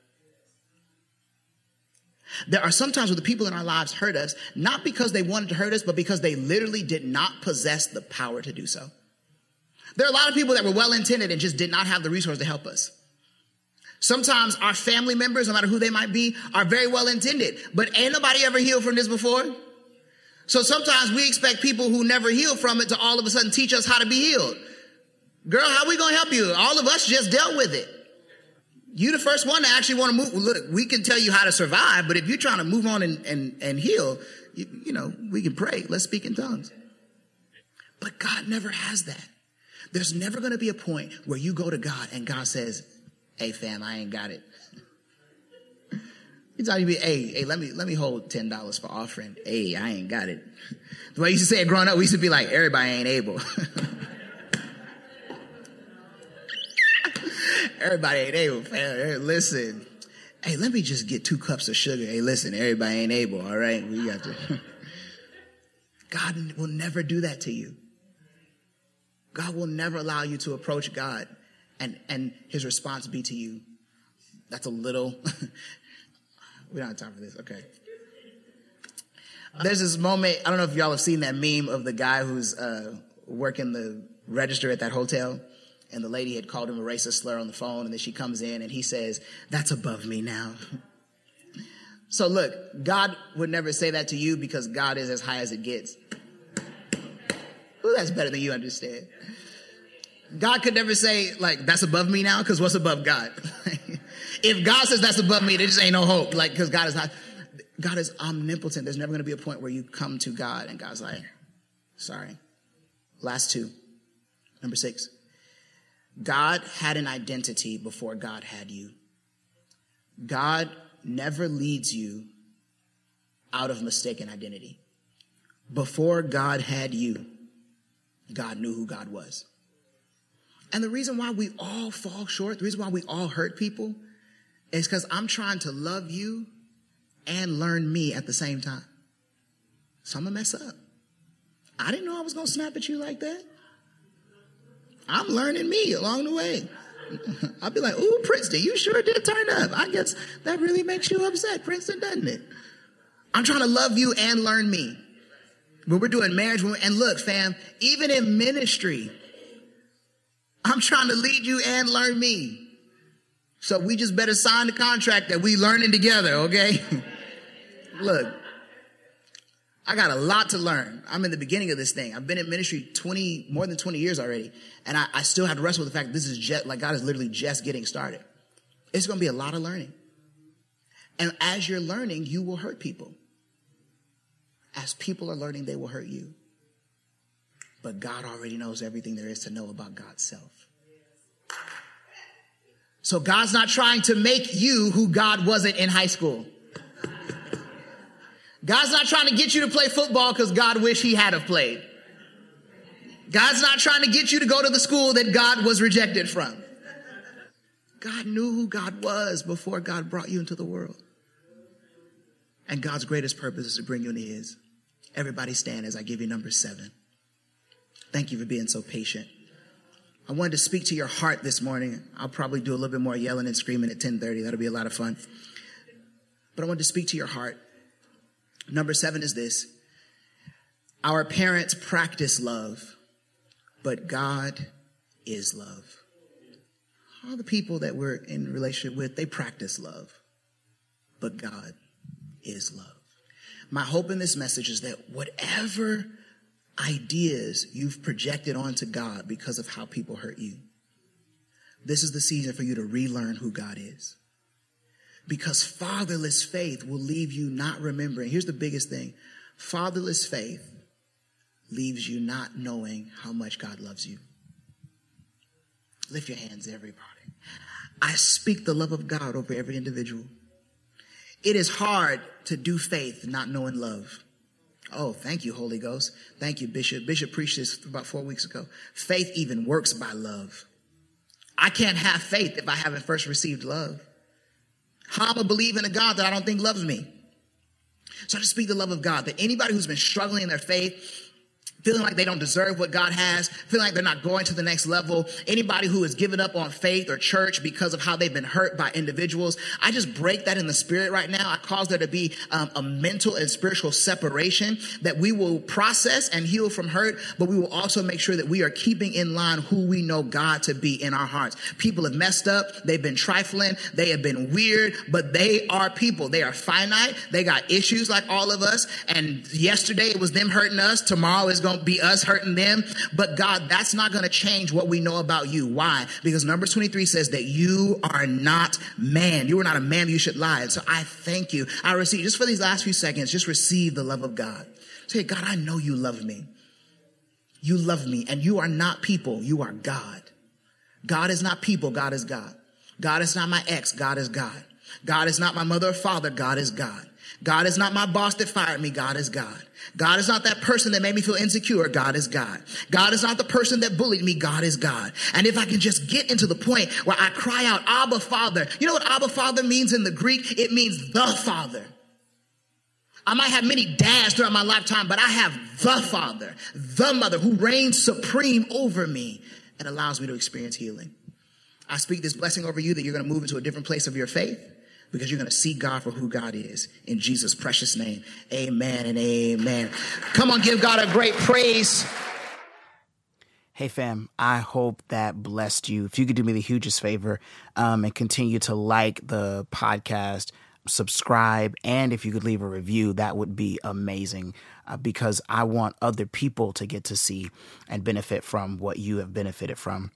There are sometimes where the people in our lives hurt us, not because they wanted to hurt us, but because they literally did not possess the power to do so. There are a lot of people that were well intended and just did not have the resource to help us. Sometimes our family members, no matter who they might be, are very well intended, but ain't nobody ever healed from this before. So sometimes we expect people who never healed from it to all of a sudden teach us how to be healed. Girl, how we gonna help you? All of us just dealt with it. You the first one to actually want to move. Look, we can tell you how to survive, but if you're trying to move on and, and, and heal, you, you know, we can pray. Let's speak in tongues. But God never has that. There's never to be a point where you go to God and God says, Hey fam, I ain't got it. He's telling you, hey, hey, let me let me hold ten dollars for offering. Hey, I ain't got it. The way I used to say it growing up, we used to be like, everybody ain't able. everybody ain't able, fam. Hey, Listen, hey, let me just get two cups of sugar. Hey, listen, everybody ain't able. All right, we got to. God will never do that to you. God will never allow you to approach God and, and his response be to you. That's a little, we don't have time for this. Okay. There's this moment, I don't know if y'all have seen that meme of the guy who's uh, working the register at that hotel. And the lady had called him a racist slur on the phone. And then she comes in and he says, That's above me now. So look, God would never say that to you because God is as high as it gets. Who that's better than you understand. God could never say, like, that's above me now, because what's above God? if God says that's above me, there just ain't no hope. Like, because God is not, God is omnipotent. There's never going to be a point where you come to God and God's like, sorry. Last two. Number six. God had an identity before God had you. God never leads you out of mistaken identity. Before God had you, God knew who God was. And the reason why we all fall short, the reason why we all hurt people, is because I'm trying to love you and learn me at the same time. So I'm gonna mess up. I didn't know I was gonna snap at you like that. I'm learning me along the way. I'll be like, ooh, Princeton, you sure did turn up. I guess that really makes you upset, Princeton, doesn't it? I'm trying to love you and learn me. When we're doing marriage, when we- and look, fam, even in ministry, I'm trying to lead you and learn me. So we just better sign the contract that we learning together, okay? look, I got a lot to learn. I'm in the beginning of this thing. I've been in ministry 20, more than 20 years already. And I, I still have to wrestle with the fact this is just, like God is literally just getting started. It's going to be a lot of learning. And as you're learning, you will hurt people. As people are learning, they will hurt you. But God already knows everything there is to know about God's self. So God's not trying to make you who God wasn't in high school. God's not trying to get you to play football because God wish he had have played. God's not trying to get you to go to the school that God was rejected from. God knew who God was before God brought you into the world. And God's greatest purpose is to bring you into his. Everybody stand as I give you number seven. Thank you for being so patient. I wanted to speak to your heart this morning. I'll probably do a little bit more yelling and screaming at 1030. That'll be a lot of fun. But I wanted to speak to your heart. Number seven is this. Our parents practice love, but God is love. All the people that we're in relationship with, they practice love, but God is love. My hope in this message is that whatever ideas you've projected onto God because of how people hurt you, this is the season for you to relearn who God is. Because fatherless faith will leave you not remembering. Here's the biggest thing fatherless faith leaves you not knowing how much God loves you. Lift your hands, everybody. I speak the love of God over every individual. It is hard to do faith not knowing love. Oh, thank you, Holy Ghost. Thank you, Bishop. Bishop preached this about four weeks ago. Faith even works by love. I can't have faith if I haven't first received love. How am I believing a God that I don't think loves me? So I just speak the love of God that anybody who's been struggling in their faith, feeling like they don't deserve what God has, feeling like they're not going to the next level, anybody who has given up on faith or church because of how they've been hurt by individuals, I just break that in the spirit right now. I cause there to be um, a mental and spiritual separation that we will process and heal from hurt, but we will also make sure that we are keeping in line who we know God to be in our hearts. People have messed up. They've been trifling. They have been weird, but they are people. They are finite. They got issues like all of us. And yesterday it was them hurting us. Tomorrow is going to be us hurting them. But God, that's not going to change what we know about you. Why? Because Numbers 23 says that you are not man. You are not a man you should lie. So I thank you. I receive, just for these last few seconds, just receive the love of God. Say, God, I know you love me. You love me and you are not people. You are God. God is not people. God is God. God is not my ex. God is God. God is not my mother or father. God is God. God is not my boss that fired me. God is God. God is not that person that made me feel insecure. God is God. God is not the person that bullied me. God is God. And if I can just get into the point where I cry out, Abba Father, you know what Abba Father means in the Greek? It means the Father. I might have many dads throughout my lifetime, but I have the Father, the Mother who reigns supreme over me and allows me to experience healing. I speak this blessing over you that you're going to move into a different place of your faith because you're going to see God for who God is. In Jesus' precious name, amen and amen. Come on, give God a great praise. Hey fam, I hope that blessed you. If you could do me the hugest favor um, and continue to like the podcast, subscribe, and if you could leave a review, that would be amazing uh, because I want other people to get to see and benefit from what you have benefited from.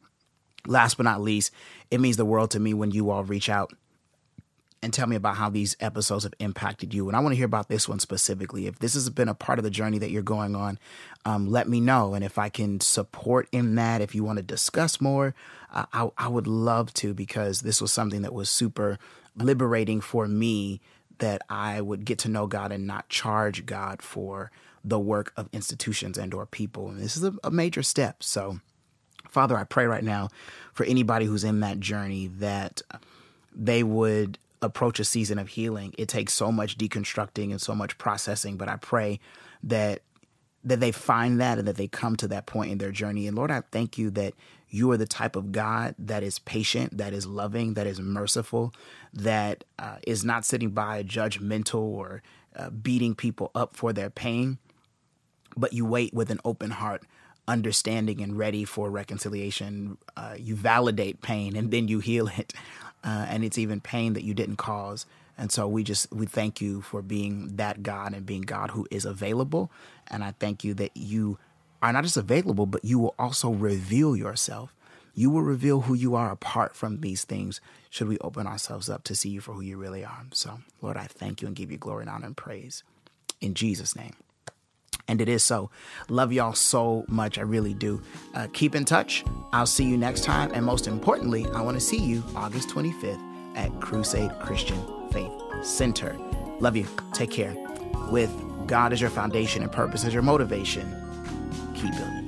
Last but not least, it means the world to me when you all reach out and tell me about how these episodes have impacted you. And I want to hear about this one specifically. If this has been a part of the journey that you're going on, um, let me know. And if I can support in that, if you want to discuss more, uh, I, I would love to because this was something that was super liberating for me that I would get to know God and not charge God for the work of institutions and or people. And this is a, a major step. So, Father, I pray right now for anybody who's in that journey that they would approach a season of healing. It takes so much deconstructing and so much processing, but I pray that that they find that and that they come to that point in their journey. And Lord, I thank you that you are the type of God that is patient, that is loving, that is merciful, that uh, is not sitting by judgmental or uh, beating people up for their pain, but you wait with an open heart understanding and ready for reconciliation. Uh, you validate pain and then you heal it. Uh, and it's even pain that you didn't cause. And so we just we thank you for being that God and being God who is available. And I thank you that you are not just available, but you will also reveal yourself. You will reveal who you are apart from these things should we open ourselves up to see you for who you really are. So, Lord, I thank you and give you glory and honor and praise. In Jesus' name. And it is so. Love y'all so much. I really do. Uh, keep in touch. I'll see you next time. And most importantly, I want to see you August 25th at Crusade Christian Faith Center. Love you. Take care. With God as your foundation and purpose as your motivation, keep building.